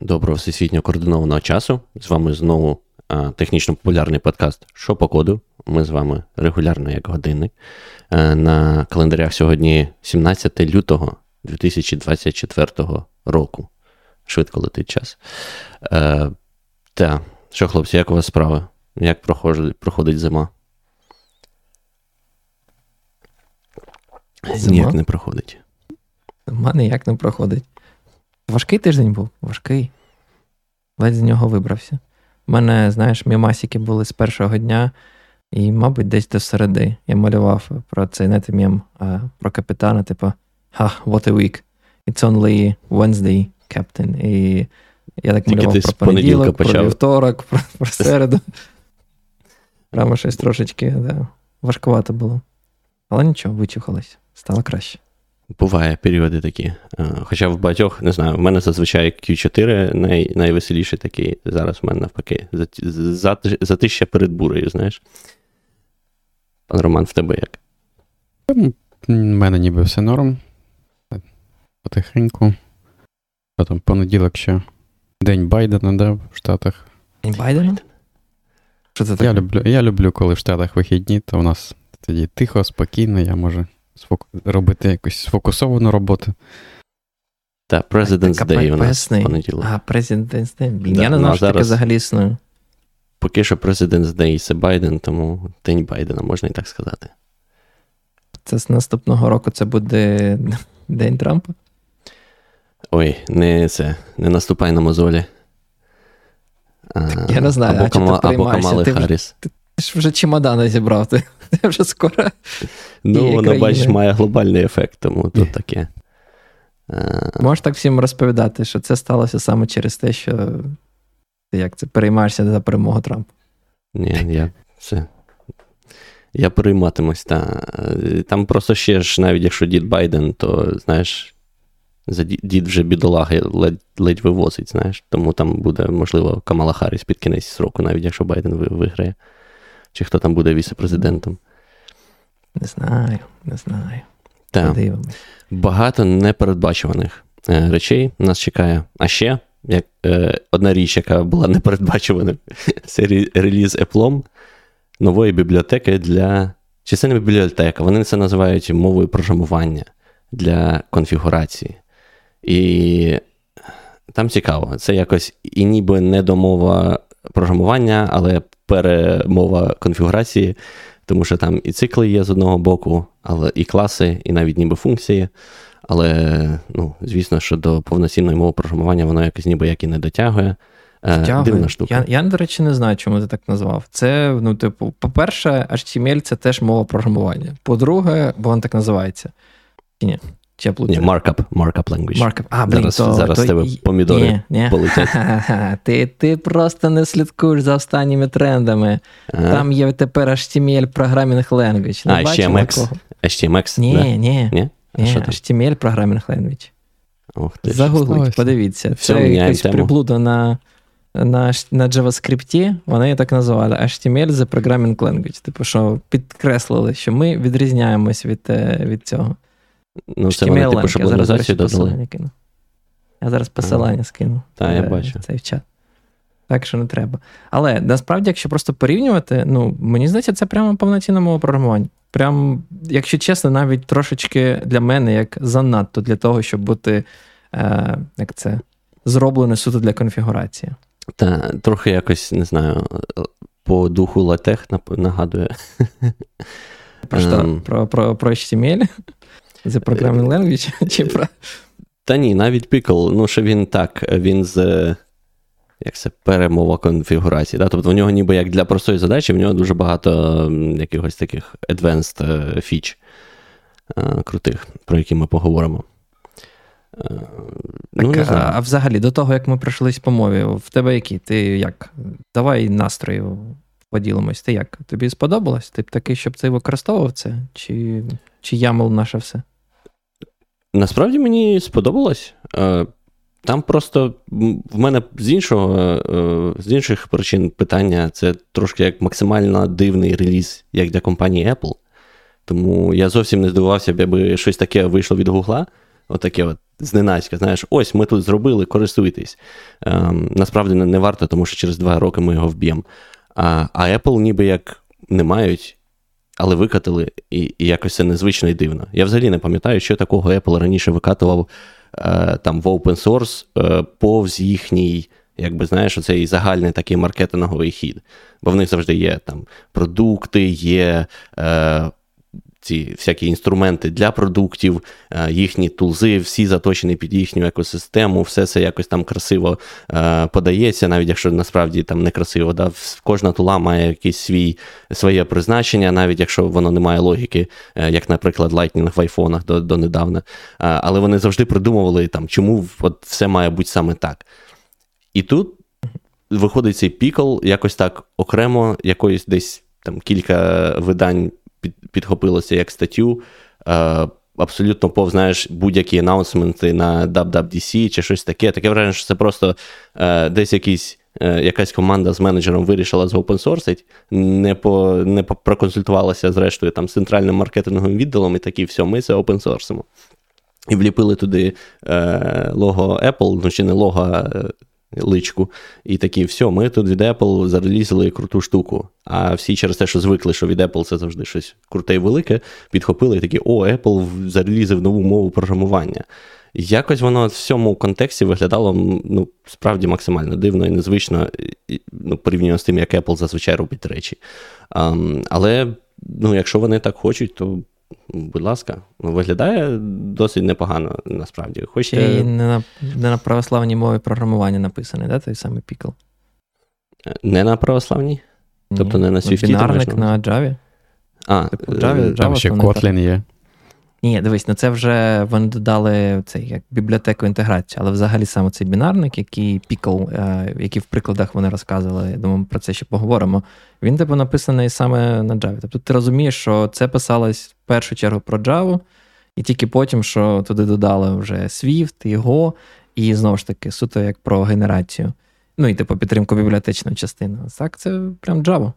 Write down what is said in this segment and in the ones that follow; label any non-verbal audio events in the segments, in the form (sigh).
Доброго всесвітньо координованого часу. З вами знову а, технічно популярний подкаст Що по коду. Ми з вами регулярно як годинник. А, е, на календарях сьогодні 17 лютого 2024 року. Швидко летить час. Е, Та, що, хлопці, як у вас справи? Як проходить, проходить зима? Зима? Ніяк не проходить. Зима ніяк не проходить. Важкий тиждень був, важкий. Ледь з нього вибрався. У мене, знаєш, мімасики були з першого дня, і, мабуть, десь до середи. Я малював про цей не мем, а про капітана, типу, ha, what a week. It's only Wednesday, Captain. І я так Тільки малював про понеділок, про почав. вівторок, про, про середу. Прямо щось трошечки, да, важкувато було. Але нічого, вичухалось, стало краще. Буває періоди такі. Е, Хоча в багатьох, не знаю, в мене зазвичай Q4 най, найвеселіший такий. Зараз в мене навпаки. Зат- зат- Затища перед бурею, знаєш. Пан Роман, в тебе як? У мене ніби все норм. Потихеньку. Потім понеділок ще День Байдена, да, в Штатах. День Байдена? Що це Я люблю, я люблю, коли в Штатах вихідні, то у нас тоді тихо, спокійно, я можу робити якусь сфокусовану роботу. Та President's Day у нас понеділок. А, President's Day. Блін, Да, я не ну, що таке взагалі існує. Поки що President's Day це Байден, тому День Байдена, можна і так сказати. Це з наступного року це буде (laughs) День Трампа. Ой, не це, не наступай на мозолі. А, Я не знаю, або, а чи ти або? Камали Ти Харріс. Ти ж вже чемодани зібрав, ти, ти (laughs) вже скоро. Ну, воно, бачиш, має глобальний ефект, тому тут таке. Можеш так всім розповідати, що це сталося саме через те, що ти як це переймаєшся за перемогу Трампа. Ні, я все. Я перейматимусь, та. Там просто ще ж, навіть якщо дід Байден, то, знаєш, за ді- дід вже бідолаги ледь, ледь вивозить, знаєш. Тому там буде, можливо, Камала Харріс під кінець сроку, навіть якщо Байден виграє. Чи хто там буде віце-президентом. Не знаю, не знаю. Так. Подивимось. Багато непередбачуваних е, речей нас чекає. А ще, як е, одна річ, яка була непередбачуваною, це реліз Apple нової бібліотеки для. Чи це не бібліотека? Вони це називають мовою програмування для конфігурації. І там цікаво, це якось і ніби не до мова програмування, але перемова конфігурації, тому що там і цикли є з одного боку, але і класи, і навіть ніби функції. Але, ну, звісно, що до повноцінної мови програмування воно якось ніби як і не дотягує. Е, Дивна штука. Я, я, до речі, не знаю, чому ти так назвав. Це, ну, типу, по-перше, HTML це теж мова програмування. По-друге, бо він так називається. Ні? Чи я Ні, markup, markup language. Маркап. А, блін, Зараз- то, зараз то... тебе помідори ні, ні. полетять. (laughs) Ти, ти просто не слідкуєш за останніми трендами. А, Там є тепер HTML Programming Language. Не А, HTMX? HTMX? Ні, да? ні. Ні? А Ні? HTML Programming Language. Ох ти ж. Загугліть, подивіться. Все, Це міняємо приблуда на, на, на JavaScript, вони її так називали HTML за Programming Language. Типу, що підкреслили, що ми відрізняємось від, е, від цього. Ну, це вони типу шаблонізацію додали. кину. Я зараз посилання скину. Та, я бачу. Цей чат. Так що не треба. Але насправді, якщо просто порівнювати, ну мені здається, це прямо повноцінна мова програмування. Прям, якщо чесно, навіть трошечки для мене як занадто для того, щоб бути е, як це, зроблено суто для конфігурації. Та трохи якось, не знаю, по духу латех нагадує. Про що? Ем. Про, про, про HTML? The Programming Language? Чи про Та ні, навіть Pickle, ну що він так, він з. е, Як це перемова конфігурації. Да? Тобто в нього ніби як для простої задачі, в нього дуже багато якихось таких advanced е, фіч е, крутих, про які ми поговоримо. Е, Ну, так, не а, знаю. а взагалі, до того, як ми пройшлись по мові, в тебе які? Ти як? Давай настрою поділимось. Ти як? Тобі сподобалось? Ти б такий, щоб це використовував це? Чи, чи YAML наше все? Насправді мені сподобалось. Е, Там просто в мене з іншого, е, з інших причин питання це трошки як максимально дивний реліз, як для компанії Apple. Тому я зовсім не здивувався, якби щось таке вийшло від Гугла. Отаке от зненацька, знаєш, ось ми тут зробили, користуйтесь. Ем, насправді не варто, тому що через два роки ми його вб'ємо. А а Apple ніби як не мають, але викатили, і і якось це незвично і дивно. Я взагалі не пам'ятаю, що такого Apple раніше викатував е, там в open source е, повз їхній. Якби знаєш, оцей загальний такий маркетинговий хід. Бо в них завжди є там продукти, є е, ці всякі інструменти для продуктів, е, їхні тулзи, всі заточені під їхню екосистему, все це якось там красиво е, подається, навіть якщо насправді там не. Да? Кожна тула має якийсь свій, своє призначення, навіть якщо воно не має логіки, е, як, наприклад, Lightning в айфонах донедавна. Але вони завжди придумували, там, чому от все має бути саме так. І тут виходить цей пікл якось так окремо, якоїсь десь там кілька видань підхопилося як статтю. Е, абсолютно пов, знаєш, будь-які анаунсменти на WWDC чи щось таке. Таке враження, що це просто е, десь якийсь, е, якась команда з менеджером вирішила зоопенсорсить, не по, не проконсультувалася зрештою там з центральним маркетинговим відділом, і такі, все, ми це опенсорсимо. І вліпили туди е, лого Apple, ну чи не лого, а личку, і такі, все, ми тут від Apple зарелізили круту штуку. А всі через те, що звикли, що від Apple це завжди щось круте і велике, підхопили і такі, о, Apple зарелізив нову мову програмування. Якось воно в цьому контексті виглядало ну, справді максимально дивно і незвично ну, порівняно з тим, як Apple зазвичай робить речі. Um, але ну, якщо вони так хочуть, то будь ласка, виглядає досить непогано насправді. Хочете... Ще й не на не на православній мові програмування написаний, да, той самий пікл? Не на православній? Тобто не на Swift? Бінарник на Java? А, типу, Java, Java, Там ще Kotlin є. Ні, дивись, ну це вже вони додали цей як бібліотеку інтеграції, але взагалі саме цей бінарник, який Pickle, е, який в прикладах вони розказували, я думаю, про це ще поговоримо. Він типу написаний саме на Java. Тобто ти розумієш, що це писалось в першу чергу про Java, і тільки потім, що туди додали вже Swift, і Go, і знову ж таки, суто як про генерацію. Ну і типу підтримку бібліотечної частини. Так, це прям Java.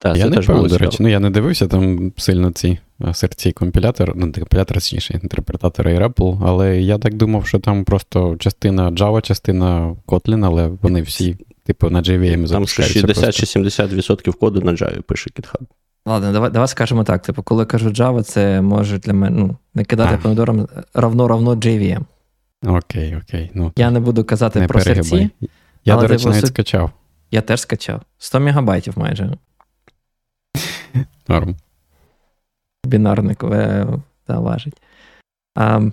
Так, я не певно, до речі, ну я не дивився там сильно ці серці компілятор, ну, компілятор, точніше, інтерпретатори і REPL, але я так думав, що там просто частина Java, частина Kotlin, але вони всі, типу, на JVM запускаються. Там 60-70% коду на Java пише GitHub. Ладно, давай давай скажемо так. Типу, коли кажу Java, це може для мене ну, не кидати а. помідором равно-равно JVM. Окей, окей. Ну, Я не буду казати не про серці. Я, але, до речі, типу, навіть скачав. Я теж скачав. 100 мегабайтів майже. Норм. Бінарник та важить. А,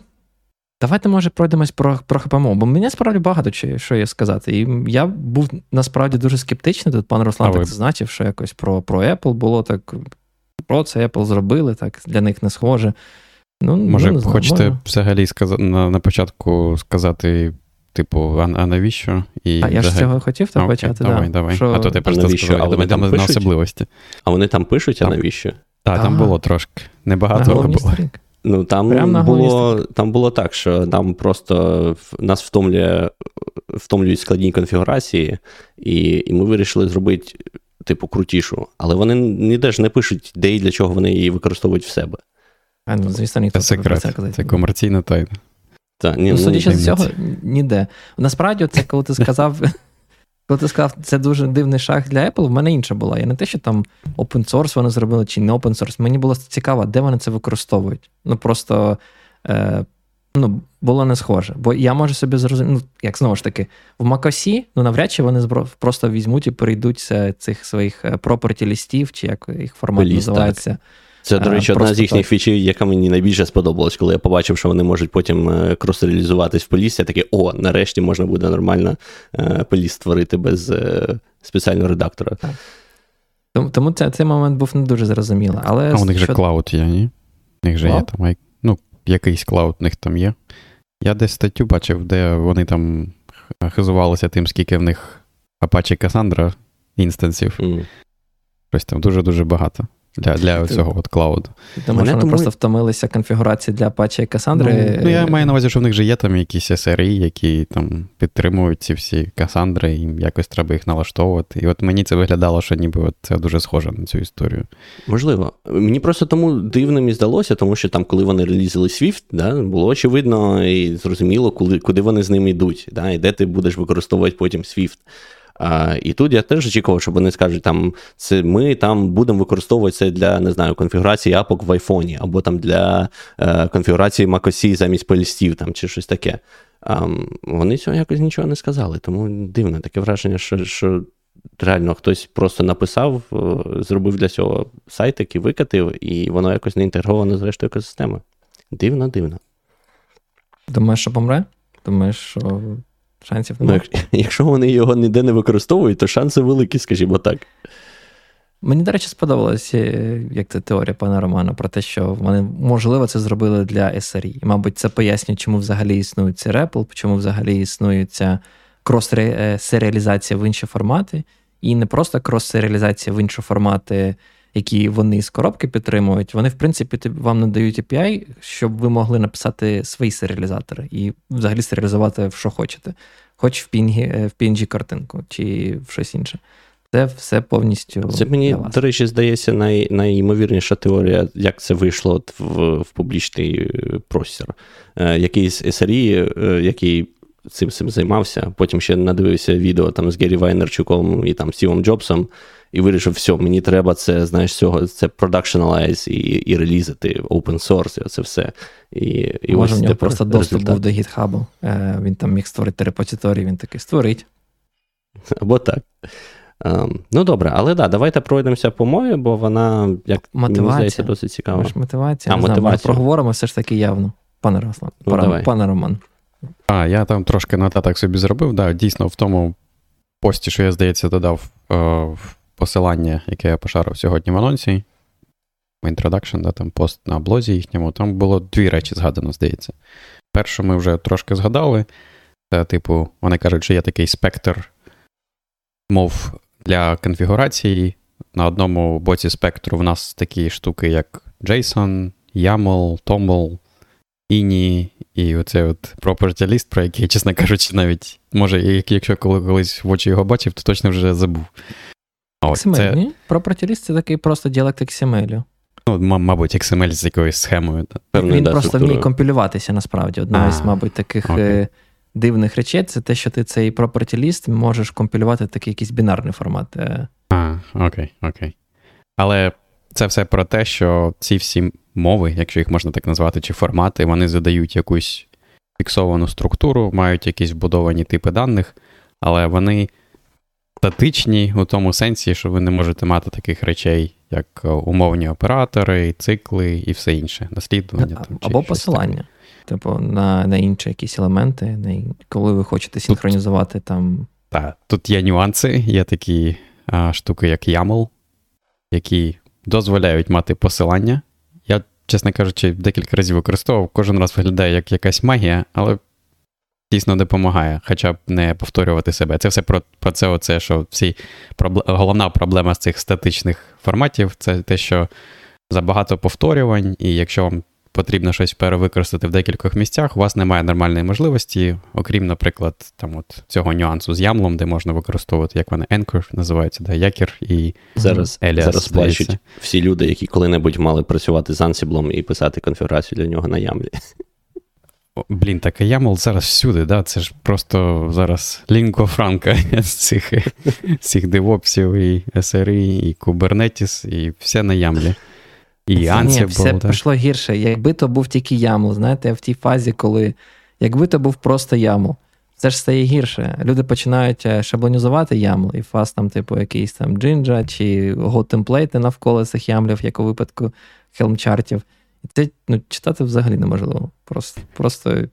Давайте, може, пройдемось про про ХПМО, бо мені справді багато що є сказати. І я був насправді дуже скептичний. Тут пан Руслан а так зазначив, що якось про про Apple було так. Про це Apple зробили, так для них не схоже. Ну, Може, ну, хочете може. взагалі сказати на, на початку сказати Типу, а, а навіщо? І А я ж цього хотів так почати. Давай, да. давай. Що... А то ти просто сказав, а вони там на особливості. А вони там пишуть, а навіщо? Так, там було трошки. Небагато було. Ну, там було там було так, що нам просто нас втомлює, втомлюють складні конфігурації, і і ми вирішили зробити, типу, крутішу. Але вони ніде ж не пишуть, де і для чого вони її використовують в себе. А, ну, звісно, ніхто Це секрет, це комерційна тайна. Та, ні, ну, Судячи з цього, ніде. Насправді, це коли ти сказав. (laughs) Коли ти сказав, це дуже дивний шаг для Apple, в мене інша була. Я не те, що там open source вони зробили чи не open source. Мені було цікаво, де вони це використовують. Ну просто е, ну, було не схоже. Бо я можу собі зрозуміти, ну, як знову ж таки, в MacOS, ну навряд чи вони просто візьмуть і перейдуть цих своїх е, property лістів, чи як їх формат Ліст, називається. Так. Це, до речі, одна з їхніх фічів, яка мені найбільше сподобалась, коли я побачив, що вони можуть потім е, крос-реалізуватись в поліс, я такий, о, нарешті можна буде нормально е, поліс створити без е, спеціального редактора. Так. Тому тому цей, цей момент був не дуже зрозумілий. Але А у них що... же cloud є, ні? У них же є там ну, якийсь cloud у них там є. Я десь статтю бачив, де вони там хизувалися тим, скільки в них Apache Cassandra instance ів. Mm. Щось там дуже-дуже багато. Для для цього от cloud у. Тому що тому... просто втомилися конфігурації для Apache і Cassandra. Ну, ну, я маю на увазі, що в них же є там якісь SRE, які там підтримують ці всі Cassandra, і якось треба їх налаштовувати. І от мені це виглядало, що ніби от це дуже схоже на цю історію. Можливо. Мені просто тому дивним і здалося, тому що там, коли вони релізили Swift, да, було очевидно і зрозуміло, куди, куди вони з ними йдуть, да, і де ти будеш використовувати потім Swift. А, І тут я теж очікував, що вони скажуть, там це ми там будемо використовувати це для не знаю, конфігурації апок в айфоні, або там для е, конфігурації macOS замість полістів там, чи щось таке. А, Вони цього якось нічого не сказали, тому дивно таке враження, що що реально хтось просто написав, е, зробив для цього сайтик і викатив, і воно якось не інтегровано з рештою екосистеми. Дивно, дивно. Думаєш, що помре? Думаєш, що Шансів немає. Ну, (laughs) якщо вони його ніде не використовують, то шанси великі, скажімо так. Мені, до речі, сподобалася як це теорія пана Романа про те, що вони, можливо, це зробили для SRE. І, мабуть, це пояснює, чому взагалі існує ці REPL, чому взагалі існує ця крос-серіалізація в інші формати. І не просто крос-серіалізація в інші формати, які вони з коробки підтримують. Вони, в принципі, вам надають API, щоб ви могли написати свої серіалізатори і взагалі серіалізувати, в що хочете хоч в PNG, е, в PNG картинку чи в щось інше. Це все повністю. Це мені, для вас. до речі, здається, най, найімовірніша теорія, як це вийшло от в в публічний е, простір. Е, Якийсь SRE, е, який цим цим займався, потім ще надивився відео там з Гері Вайнерчуком і там Стівом Джобсом, і вирішив, все, мені треба це, знаєш, цього, це productionalize і і релізити, open source, і це все. І, і Може, ось в нього просто доступ був до GitHub, е, він там міг створити репозиторій, він такий створить. Або так. Um, ну, добре, але да, давайте пройдемося по мові, бо вона, як мотивація. мені здається, досить цікава. Ж мотивація. А, мотивація. проговоримо все ж таки явно. Пане Рослан, ну, пане, пане Роман. А, я там трошки нотаток собі зробив. Да, Дійсно, в тому пості, що я, здається, додав е, в посилання, яке я пошарив сьогодні в анонсі. Introduction, да, там пост на блозі їхньому, там було дві речі згадано, здається. Першу ми вже трошки згадали. Це, типу, вони кажуть, що є такий спектр мов для конфігурації. На одному боці спектру в нас такі штуки, як JSON, YAML, TOML, INI і оцей от property list, про який, чесно кажучи, навіть може, якщо колись в очі його бачив, то точно вже забув. XML, це... ні? Property list це такий просто діалект XML. Ну, мабуть, XML з якоюсь схемою. Певною, Він да, просто вміє компілюватися насправді. Одна із, мабуть, таких окей. Е, дивних речей це те, що ти цей property list можеш компілювати в такий якийсь бінарний формат. Е. А, окей, окей. Але це все про те, що ці всі мови, якщо їх можна так назвати, чи формати, вони задають якусь фіксовану структуру, мають якісь вбудовані типи даних, але вони статичні у тому сенсі, що ви не можете мати таких речей, як е, умовні оператори, цикли і все інше. Дослідження. Там, Або посилання. Типу, на на інші якісь елементи, на, коли ви хочете синхронізувати там. Так, тут є нюанси, є такі а, штуки, як YAML, які дозволяють мати посилання. Я, чесно кажучи, декілька разів використовував, кожен раз виглядає як якась магія, але дійсно допомагає, хоча б не повторювати себе. Це все про про це, оце, що всі проблем, головна проблема з цих статичних форматів це те, що забагато повторювань, і якщо вам потрібно щось перевикористати в декількох місцях, у вас немає нормальної можливості, окрім, наприклад, там от цього нюансу з ямлом, де можна використовувати, як вони Anchor називається, да, якір і зараз Elias, зараз бачать всі люди, які коли-небудь мали працювати з Ansible і писати конфігурацію для нього на ямлі. Блін, так YAML зараз всюди, да? це ж просто зараз лінко франка (laughs) з цих цих девопсів, і SRE, і Kubernetes, і все на ямлі. І Ansible. Ні, все да? пішло гірше. Якби то був тільки YAML, знаєте, в тій фазі, коли якби то був просто YAML, це ж стає гірше. Люди починають е, шаблонізувати YAML, і фаз там, типу, якийсь там Jinja чи Go-темплейти навколо цих ямлів, як у випадку Це ну, читати взагалі неможливо. Просто просто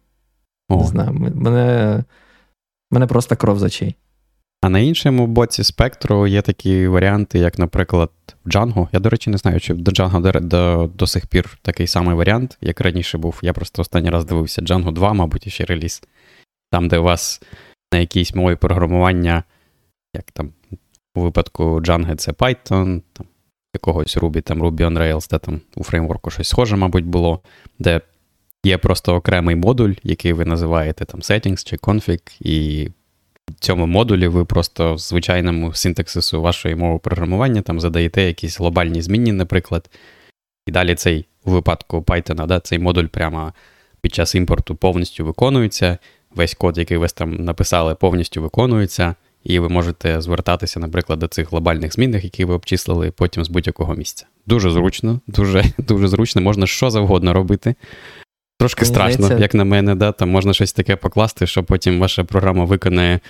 О. не знаю, мене мене просто кров з очей. А на іншому боці спектру є такі варіанти, як, наприклад, Django. Я, до речі, не знаю, чи в Django до, до, до сих пір такий самий варіант, як раніше був. Я просто останній раз дивився Django 2, мабуть, ще реліз. Там, де у вас на якійсь мові програмування, як там у випадку Django це Python, там якогось Ruby, там Ruby on Rails, де там у фреймворку щось схоже, мабуть, було, де є просто окремий модуль, який ви називаєте там settings чи config, і в цьому модулі ви просто в звичайному синтаксису вашої мови програмування там задаєте якісь глобальні змінні, наприклад. І далі цей у випадку Python, да, цей модуль прямо під час імпорту повністю виконується. Весь код, який ви там написали, повністю виконується, і ви можете звертатися, наприклад, до цих глобальних змінних, які ви обчислили потім з будь-якого місця. Дуже зручно, дуже (laughs) дуже зручно, можна що завгодно робити. Трошки страшно, здається... як на мене, да, там можна щось таке покласти, що потім ваша програма виконає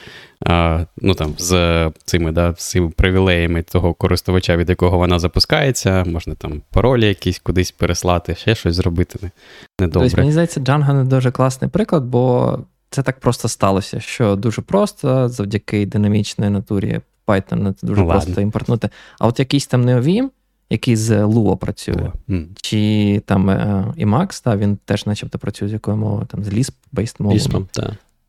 а, ну, там, з цими да, з цими привілеями того користувача, від якого вона запускається, можна там паролі якісь кудись переслати, ще щось зробити недобре. Тобто, Мені здається, Django не дуже класний приклад, бо це так просто сталося, що дуже просто завдяки динамічної натурі Python це дуже ну, просто імпортнути. А от якийсь там неовім який з Lua працює. Mm. Чи там Emacs, е, та, він теж начебто працює з якою мовою, там з Lisp-based мовою.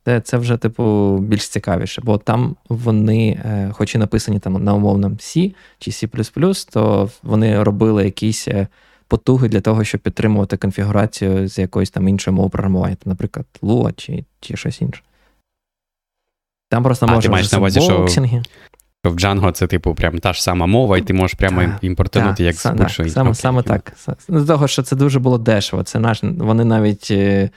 Це це вже, типу, більш цікавіше, бо там вони, е, хоч і написані там на умовному C чи C, то вони робили якісь е, потуги для того, щоб підтримувати конфігурацію з якоїсь там іншої мови програмування, наприклад, Lua чи чи щось інше. Там просто можна боксинги в Django це, типу, прям та ж сама мова, і ти можеш прямо так, імпортувати як з будь-що. Саме okay. саме так. З того, що це дуже було дешево. Це наш, Вони навіть. Е,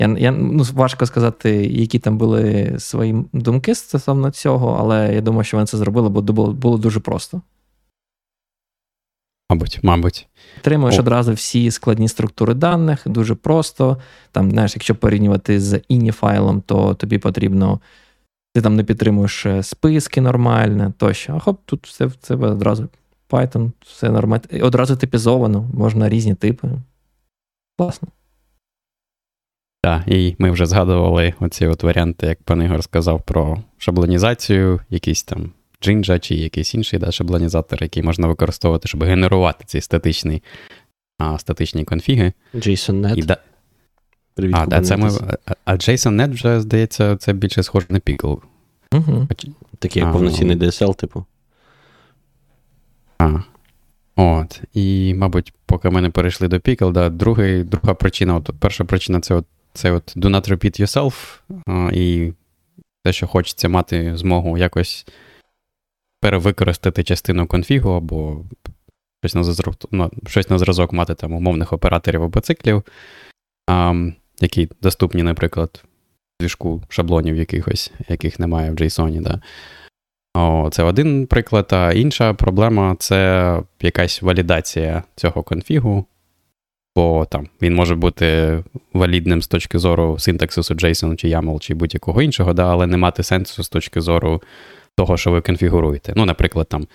я я ну, важко сказати, які там були свої думки стосовно цього, але я думаю, що вони це зробили, бо було, було дуже просто. Мабуть, мабуть. Отримуєш одразу всі складні структури даних, дуже просто. Там, знаєш, якщо порівнювати з іні файлом, то тобі потрібно ти там не підтримуєш е, списки нормально тощо. А хоп, тут все в тебе одразу Python, все нормально. Одразу типізовано, можна різні типи. Класно. Так, і ми вже згадували оці от варіанти, як пан Ігор сказав, про шаблонізацію, якийсь там Jinja чи якийсь інший да, шаблонізатор, який можна використовувати, щоб генерувати ці статичні а, статичні конфіги. JSON.NET. Да, Привіт, а, да, це ми, а JSON.NET вже, здається, це більше схоже на Pickle. Угу. Такий як повноцінний DSL, типу. А. От. І, мабуть, поки ми не перейшли до Pickle, да, другий, друга причина, от, перша причина це от, це от do not repeat yourself. А, і те, що хочеться мати змогу якось перевикористати частину конфігу, або щось на зразок, щось на зразок мати там умовних операторів або циклів. Um, які доступні, наприклад, в двіжку шаблонів якихось, яких немає в JSON. Да. О, Це один приклад. А інша проблема це якась валідація цього конфігу, бо там він може бути валідним з точки зору синтаксису JSON чи YAML, чи будь-якого іншого, да, але не мати сенсу з точки зору того, що ви конфігуруєте. Ну, наприклад, там.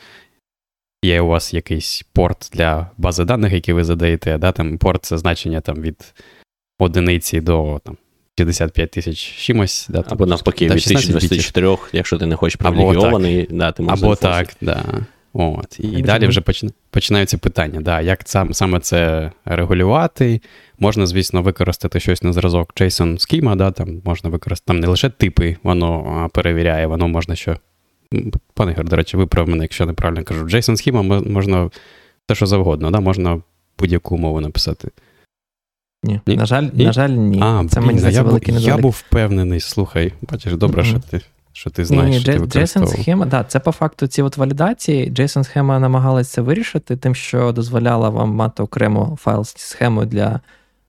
Є у вас якийсь порт для бази даних, які ви задаєте, да, там порт це значення там, від одиниці до там, 65 тисяч чимось. Да, Або навпаки, від 1024, якщо ти не хочеш привілегіований, да, ти можеш Або так, да. От. І Я далі вже починаються питання, да, як сам, саме це регулювати. Можна, звісно, використати щось на зразок JSON схема, да, там можна використати там не лише типи, воно перевіряє, воно можна що. Пане Ігор, до речі, виправ мене, якщо неправильно кажу. JSON схема можна те, що завгодно, да, можна будь-яку мову написати. Ні. ні. На жаль, і? на жаль, ні. А, Це блін, мені здається, великий недолік. Я був впевнений, слухай, бачиш, добре, mm-hmm. що ти що ти знаєш. Ні, що ти JSON схема, да, це по факту ці от валідації. JSON схема намагалася вирішити, тим, що дозволяла вам мати окрему файл схему для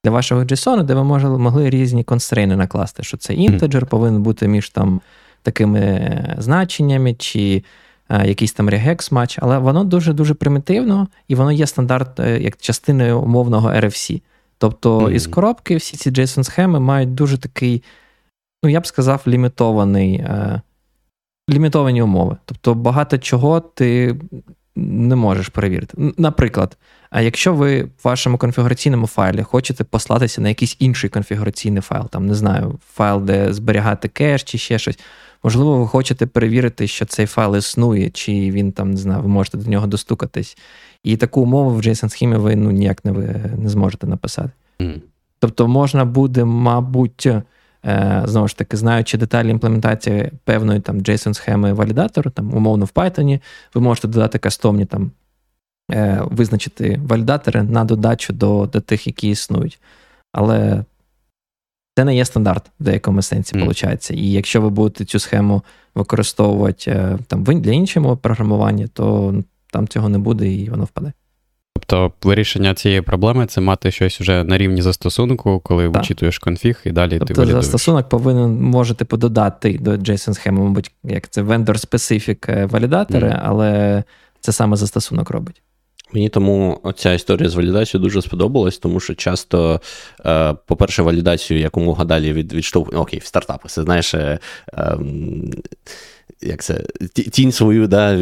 для вашого JSON, де ви могли, могли різні констрейни накласти, що це інтеджер повинен бути між там такими е, значеннями, чи а, якийсь там regex матч, але воно дуже-дуже примітивно, і воно є стандарт е, як частиною умовного RFC. Тобто mm. із коробки всі ці JSON-схеми мають дуже такий, ну я б сказав, лімітований, е, лімітовані умови. Тобто багато чого ти не можеш перевірити. Наприклад, а якщо ви в вашому конфігураційному файлі хочете послатися на якийсь інший конфігураційний файл, там, не знаю, файл, де зберігати кеш чи ще щось. Можливо, ви хочете перевірити, що цей файл існує, чи він там, не знаю, ви можете до нього достукатись. І таку умову в JSON схемі ви ну, ніяк не ви не зможете написати. Mm. Тобто можна буде, мабуть, е, знову ж таки, знаючи деталі імплементації певної там JSON-схеми валідатору, там, умовно в Python, ви можете додати кастомні там е, визначити валідатори на додачу до, до тих, які існують. Але це не є стандарт в деякому сенсі, mm. виходить. І якщо ви будете цю схему використовувати е, там для іншого програмування, то там цього не буде і воно впаде. Тобто вирішення цієї проблеми це мати щось вже на рівні застосунку, коли так. вичитуєш конфіг і далі тобто, ти валідуєш. Застосунок повинен може типу, додати до JSON схеми, мабуть, як це vendor-specific валідатори, mm. але це саме застосунок робить. Мені тому ця історія з валідацією дуже сподобалась, тому що часто, е, по-перше, валідацію якомога далі від відштовхує. Окей, в стартапах, це знаєш. Е, е, як це, Тінь свою да,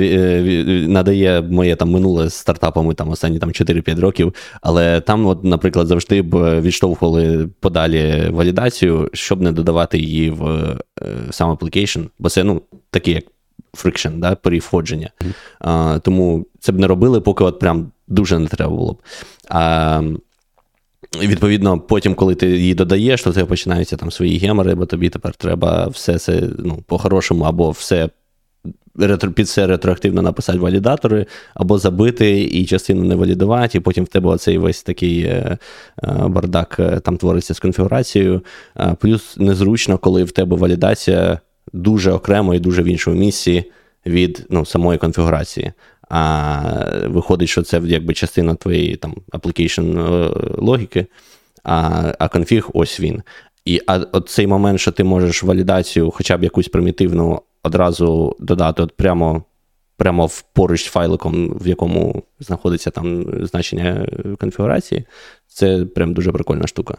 надає моє там минуле з стартапами там останні там 4-5 років. Але там, от, наприклад, завжди б відштовхували подалі валідацію, щоб не додавати її в сам application, бо це ну, такий як friction, да, при входження. Mm-hmm. А, Тому це б не робили, поки от прям дуже не треба було б. А, Відповідно, потім, коли ти її додаєш, то в тебе починаються там свої гемори, бо тобі тепер треба все це ну, по-хорошому, або все під все ретроактивно написати валідатори, або забити і частину не валідувати, і потім в тебе оцей весь такий е, е, бардак е, там твориться з конфігурацією. Плюс незручно, коли в тебе валідація дуже окремо і дуже в іншому місці від ну, самої конфігурації. А виходить, що це якби частина твоєї там application е, логіки, а а конфіг ось він. І а от цей момент, що ти можеш валідацію, хоча б якусь примітивну, одразу додати от прямо прямо в поруч з файликом, в якому знаходиться там значення конфігурації, це прям дуже прикольна штука.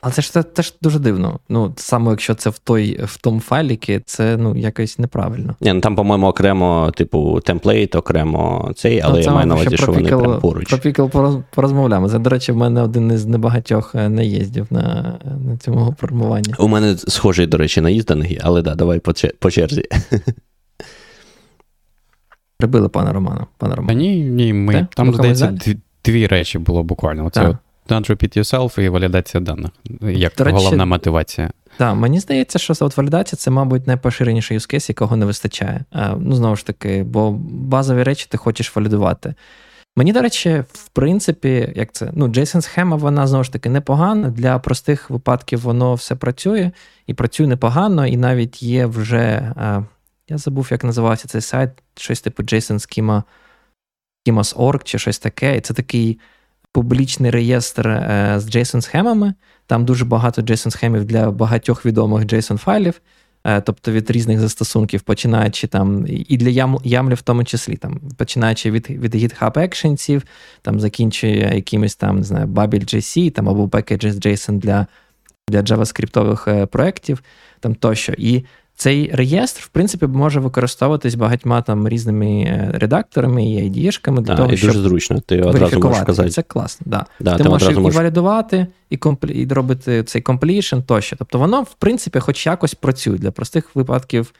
Але це ж теж дуже дивно. Ну, саме якщо це в той, в тому файліки, це ну, якось неправильно. Ні, ну Там, по-моєму, окремо, типу, темплейт, окремо цей, але ну, я маю на увазі, що вони прямо поруч. Про Pickle порозмовляємо. Це, до речі, в мене один із небагатьох е, наїздів на на цьому формуванні. У мене схожий, до речі, наїзд Ангі, але да, давай по, по черзі. Прибили пана Романа. Пана Романа. Ні, ні, ми. Там, здається, дві речі було буквально. Оце Don't repeat yourself і валідація даних, як До головна речі, мотивація. Так, мені здається, що от валідація це, мабуть, найпоширеніший use case, якого не вистачає. Ну, знову ж таки, бо базові речі ти хочеш валідувати. Мені, до речі, в принципі, як це, ну, JSON схема, вона знову ж таки непогана. Для простих випадків воно все працює і працює непогано, і навіть є вже. А, я забув, як називався цей сайт, щось типу JSON Schema, Schemas.org чи щось таке. І це такий публічний реєстр е, з JSON-схемами. Там дуже багато JSON-схемів для багатьох відомих JSON-файлів, е, тобто від різних застосунків, починаючи там, і для YAML в тому числі, там, починаючи від від GitHub Actions, там, закінчує якимось там, не знаю, Bubble.js, там, або Packages.json для для JavaScript е, проєктів, там тощо. І цей реєстр, в принципі, може використовуватись багатьма там різними е, редакторами і ID-шками для да, того, і щоб дуже зручно. Ти одразу можеш казати. Це класно. Да. да ти можеш і можеш... валідувати, і комплі... і робити цей комплішн тощо. Тобто воно, в принципі, хоч якось працює для простих випадків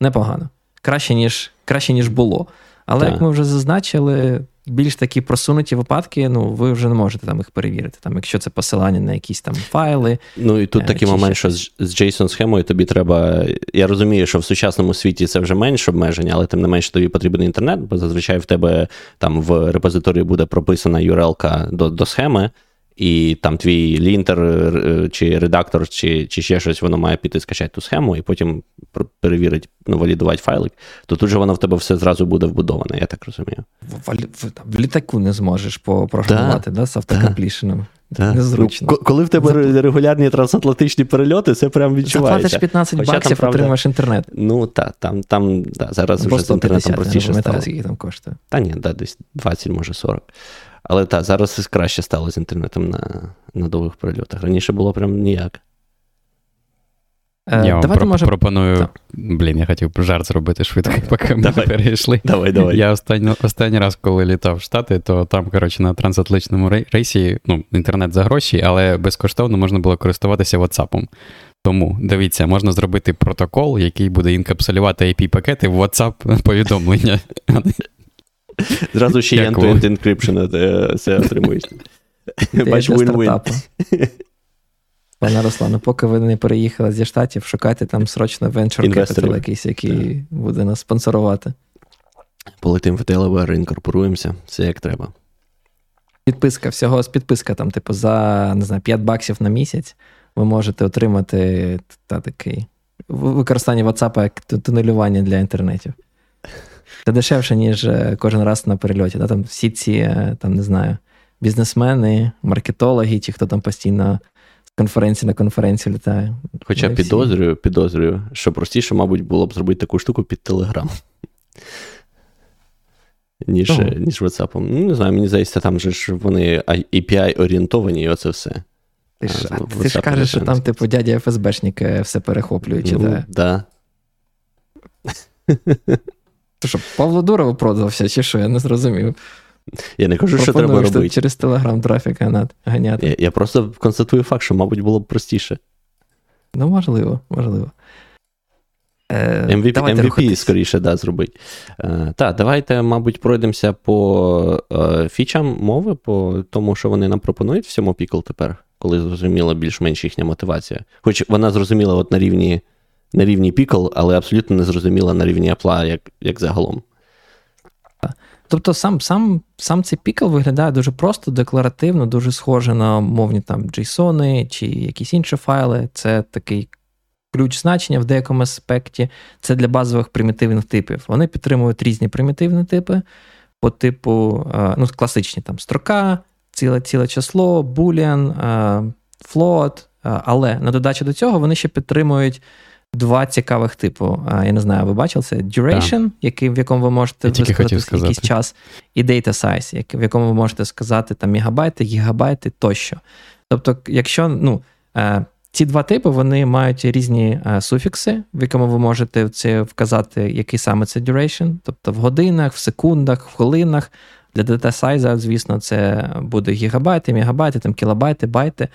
непогано. Краще, ніж краще, ніж було. Але, так. як ми вже зазначили, більш такі просунуті випадки, ну ви вже не можете там їх перевірити. Там, Якщо це посилання на якісь там файли. Ну і тут е, такий момент, що з, JSON схемою тобі треба. Я розумію, що в сучасному світі це вже менше обмеження, але тим не менше тобі потрібен інтернет, бо зазвичай в тебе там в репозиторії буде прописана URL до, до схеми і там твій лінтер е, чи редактор, чи чи ще щось, воно має піти скачати ту схему, і потім перевірити, ну, валідувати файлик, то тут же воно в тебе все зразу буде вбудоване, я так розумію. В, в, в літаку не зможеш попрограмувати, да, да, з автокомплішеном. Да. Незручно. Ну, коли в тебе Зап... регулярні трансатлантичні перельоти, це прям відчувається. Заплатиш 15 Хоча баксів, там, отримаєш інтернет. Ну так, там там да, зараз вже з інтернетом простіше стало. там коштує. Та ні, да, десь 20, може 40. Але так, зараз краще стало з інтернетом на на довгих прольотах. Раніше було прям ніяк. Е, я вам про- може... пропоную. Так. Блін, я хотів жарт зробити швидко, поки ми давай. перейшли. Давай, давай. Я останній останній раз, коли літав в Штати, то там, коротше, на трансатлантичному рейсі ну, інтернет за гроші, але безкоштовно можна було користуватися WhatsApp. Тому дивіться, можна зробити протокол, який буде інкапсулювати IP-пакети в WhatsApp (laughs) повідомлення. Зразу ще є end-to-end encryption це отримуєш. Бач, win-win. Пане Руслану, поки ви не переїхали зі штатів, шукайте там срочно venture capital якийсь, який буде нас спонсорувати. Полетим в Delaware, інкорпоруємося, все як треба. Підписка, всього з підписка, там, типу, за не знаю, 5 баксів на місяць ви можете отримати та, такий використання WhatsApp як тунелювання для інтернетів. Це дешевше, ніж е, кожен раз на перельоті. Да? Там Всі ці, е, там, не знаю, бізнесмени, маркетологи, ті, хто там постійно з конференції на конференцію літає. Хоча підозрюю, підозрюю, що простіше, мабуть, було б зробити таку штуку під Телеграм. Ніж oh. ніж WhatsApp. Ну, не знаю, мені здається, там же ж вони API орієнтовані, і оце все. Ти ж а, ти ж кажеш, що там, типу, дядя ФСБшник е, все перехоплює, чи ну, так? Да. То що, Павло Дурово продався, чи що, я не зрозумів. Я не кажу, що треба робити. через Телеграм трафік ганяти. Я, я просто констатую факт, що, мабуть, було б простіше. Ну, можливо, можливо. Е, MVP, MVP скоріше да, зробити. Е, так, давайте, мабуть, пройдемося по е, фічам мови, по тому, що вони нам пропонують всьому Pickle тепер, коли зрозуміла більш-менш їхня мотивація. Хоч вона зрозуміла от на рівні на рівні Pickle, але абсолютно не зрозуміла на рівні Apple, як як загалом. Тобто сам сам, сам цей Pickle виглядає дуже просто, декларативно, дуже схоже на мовні там JSON чи якісь інші файли. Це такий ключ значення в деякому аспекті. Це для базових примітивних типів. Вони підтримують різні примітивні типи по типу, ну, класичні там строка, ціле ціле число, boolean, float, але на додачу до цього вони ще підтримують два цікавих типу. Я не знаю, ви бачили це duration, який, в якому ви можете висказати якийсь час, і data size, в якому ви можете сказати там мегабайти, гігабайти тощо. Тобто, якщо ну, е, ці два типи вони мають різні е, суфікси, в якому ви можете це вказати, який саме це duration, тобто в годинах, в секундах, в хвилинах. Для дата сайза, звісно, це буде гігабайти, мегабайти, там кілобайти, байти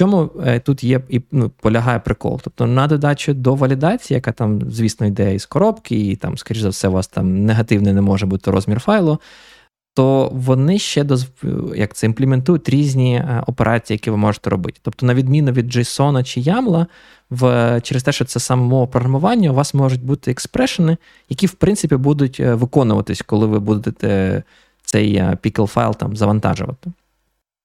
чому е, тут є і ну, полягає прикол? Тобто на додачу до валідації, яка там, звісно, йде із коробки, і там, скоріш за все, у вас там негативний не може бути розмір файлу, то вони ще доз... як це імплементують різні е, операції, які ви можете робити. Тобто, на відміну від JSON чи YAML, в... через те, що це саме мова програмування, у вас можуть бути експрешени, які, в принципі, будуть е, виконуватись, коли ви будете цей pickle файл там завантажувати.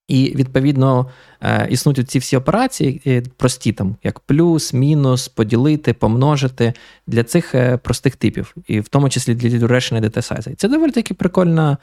І відповідно е, існують ці всі операції, е, прості там, як плюс, мінус, поділити, помножити для цих е, простих типів, і в тому числі для duration і data size. Це доволі таки прикольна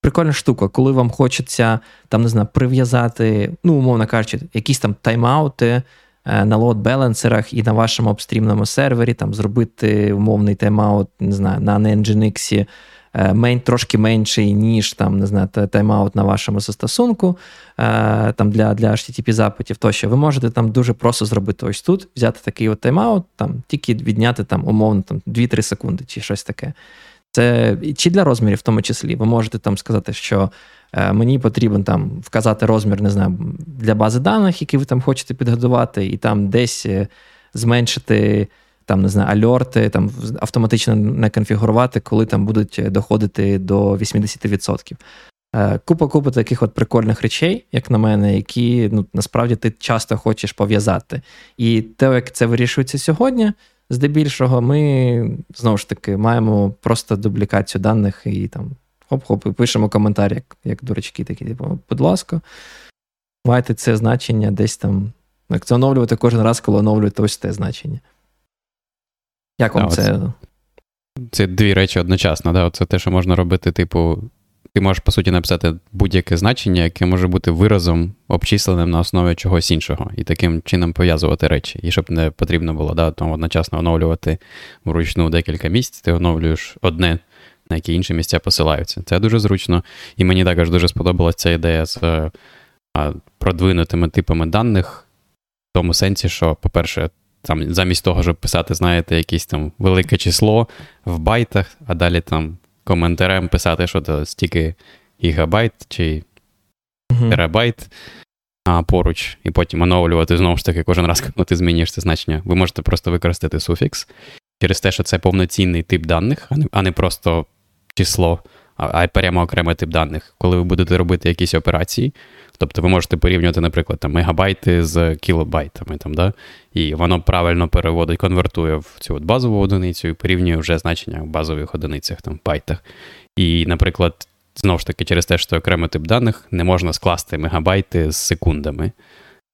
прикольна штука, коли вам хочеться там, не знаю, прив'язати, ну, умовно кажучи, якісь там тайм-аути на лот-балансерах і на вашому обстрімному сервері, там зробити умовний тайм-аут, не знаю, на Nginx, мен, трошки менший, ніж там, не знаю, тайм-аут на вашому застосунку е, там для для http запитів тощо, ви можете там дуже просто зробити ось тут, взяти такий от тайм-аут, там, тільки відняти там, умовно там, 2-3 секунди чи щось таке. Це чи для розмірів в тому числі. Ви можете там сказати, що е, мені потрібен там вказати розмір, не знаю, для бази даних, які ви там хочете підготувати, і там десь зменшити там не знаю, альорти, там автоматично не конфігурувати, коли там будуть доходити до 80%. Е, купа купа таких от прикольних речей, як на мене, які ну, насправді ти часто хочеш пов'язати. І те, як це вирішується сьогодні, здебільшого, ми знову ж таки маємо просто дублікацію даних і там хоп-хоп, і пишемо коментар, як як дурачки такі, типу, будь ласка, майте це значення десь там. Це оновлювати кожен раз, коли оновлюєте ось те значення. Як вам да, це? Це дві речі одночасно. Да? Це те, що можна робити, типу, ти можеш, по суті, написати будь-яке значення, яке може бути виразом, обчисленим на основі чогось іншого, і таким чином пов'язувати речі. І щоб не потрібно було да, тому одночасно оновлювати вручну декілька місць, ти оновлюєш одне, на які інші місця посилаються. Це дуже зручно. І мені також дуже сподобалася ця ідея з а, продвинутими типами даних, в тому сенсі, що, по-перше, там замість того, щоб писати, знаєте, якесь там велике число в байтах, а далі там коментарем писати, що це стільки гігабайт чи терабайт а, поруч, і потім оновлювати знову ж таки кожен раз, коли ти змінюєш це значення. Ви можете просто використати суфікс через те, що це повноцінний тип даних, а не просто число а прямо окремий тип даних, коли ви будете робити якісь операції. Тобто ви можете порівнювати, наприклад, там, мегабайти з кілобайтами, там, да? і воно правильно переводить, конвертує в цю от базову одиницю і порівнює вже значення в базових одиницях, там, байтах. І, наприклад, знову ж таки, через те, що окремий тип даних не можна скласти мегабайти з секундами,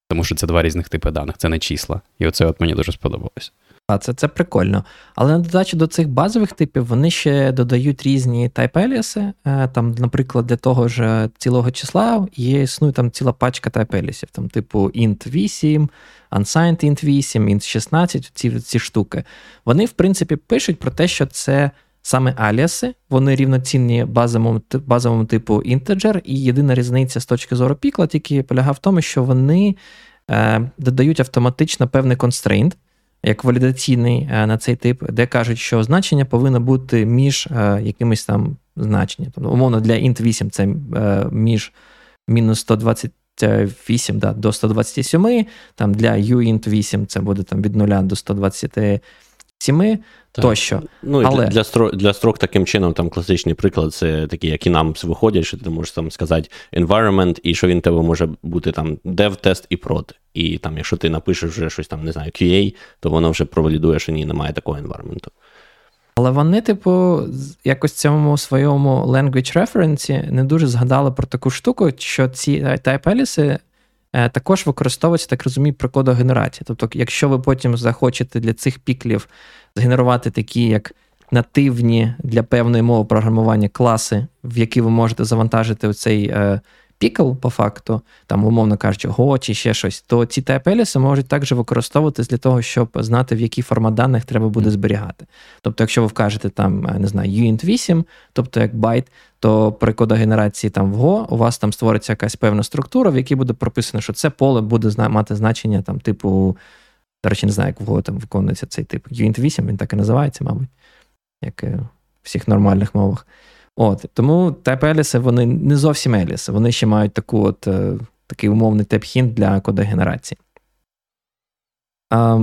тому що це два різних типи даних, це не числа. І оце от мені дуже сподобалось. А це це прикольно. Але на додачу до цих базових типів вони ще додають різні type alias и. Там, наприклад, для того ж цілого числа є існує там ціла пачка type alias ів, там, типу int 8, unsigned int 8, int 16, ці ці штуки. Вони, в принципі, пишуть про те, що це саме аліаси, вони рівноцінні базовому базовому типу integer, і єдина різниця з точки зору пікла тільки полягає в тому, що вони е, додають автоматично певний constraint, як валідаційний е, на цей тип, де кажуть, що значення повинно бути між е, якимись там значенням. Тобто, умовно, для int 8 це е, між мінус 128 да, до 127, там для uint 8 це буде там від 0 до 120 7 тощо. Ну, і Але... Для строк, для строк таким чином там класичний приклад, це такі, які нам виходять, що ти можеш там сказати environment, і що він тебе може бути там dev, тест і prod. І там, якщо ти напишеш вже щось там, не знаю, QA, то воно вже провалідує, що ні, немає такого environment. Але вони, типу, якось цьому своєму language reference не дуже згадали про таку штуку, що ці type alice також використовується, так розумію, про кодогенерацію. Тобто, якщо ви потім захочете для цих піклів згенерувати такі, як нативні для певної мови програмування класи, в які ви можете завантажити оцей е, пікл, по факту, там, умовно кажучи, Go чи ще щось, то ці TAPLS можуть також використовуватись для того, щоб знати, в який формат даних треба буде зберігати. Тобто, якщо ви вкажете там, е, не знаю, uint 8, тобто як байт, то при кодогенерації там в Go у вас там створиться якась певна структура, в якій буде прописано, що це поле буде мати значення там, типу. До речі, не знаю, як в Go там виконується цей тип. Uint 8, він так і називається, мабуть, як і в всіх нормальних мовах. От, Тому type alias и вони не зовсім alias и, вони ще мають таку от, е, такий умовний type hint для кодогенерації. А,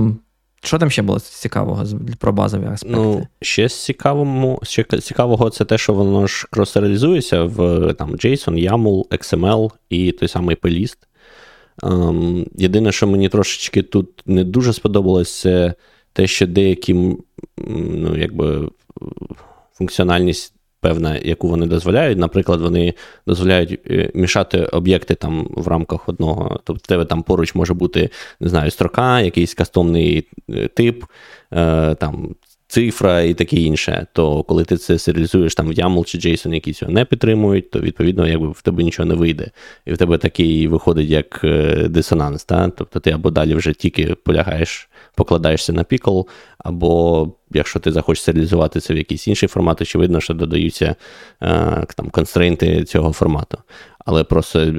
що там ще було цікавого про базові аспекти? Ну, ще з цікавому, ще цікавого це те, що воно ж крос-реалізується в там, JSON, YAML, XML і той самий PList. Um, єдине, що мені трошечки тут не дуже сподобалось, це те, що деякі ну, якби, функціональність певна, яку вони дозволяють. Наприклад, вони дозволяють е, мішати об'єкти там в рамках одного. Тобто, тебе там поруч може бути, не знаю, строка, якийсь кастомний е, тип, е, там. Цифра і таке інше, то коли ти це серіалізуєш там в YAML чи JSON, які цього не підтримують, то відповідно якби в тебе нічого не вийде. І в тебе такий виходить як дисонанс. Та? Тобто ти або далі вже тільки полягаєш покладаєшся на Pickle, або якщо ти захочеш серіалізувати це в якийсь інший формат, очевидно, що додаються е, там констрейнти цього формату. Але просто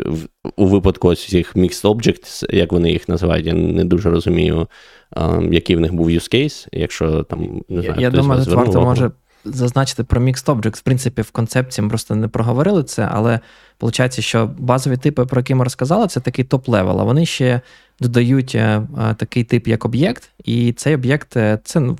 у випадку ось цих Mixed Objects, як вони їх називають, я не дуже розумію, який в них був use case, якщо там не знаю, Я думаю, тут варто може зазначити про Mixed Objects. В принципі, в концепції ми просто не проговорили це, але виходить, що базові типи, про які ми розказали, це такий top-level, а вони ще додають е, е, такий тип, як об'єкт, і цей об'єкт е, це ну,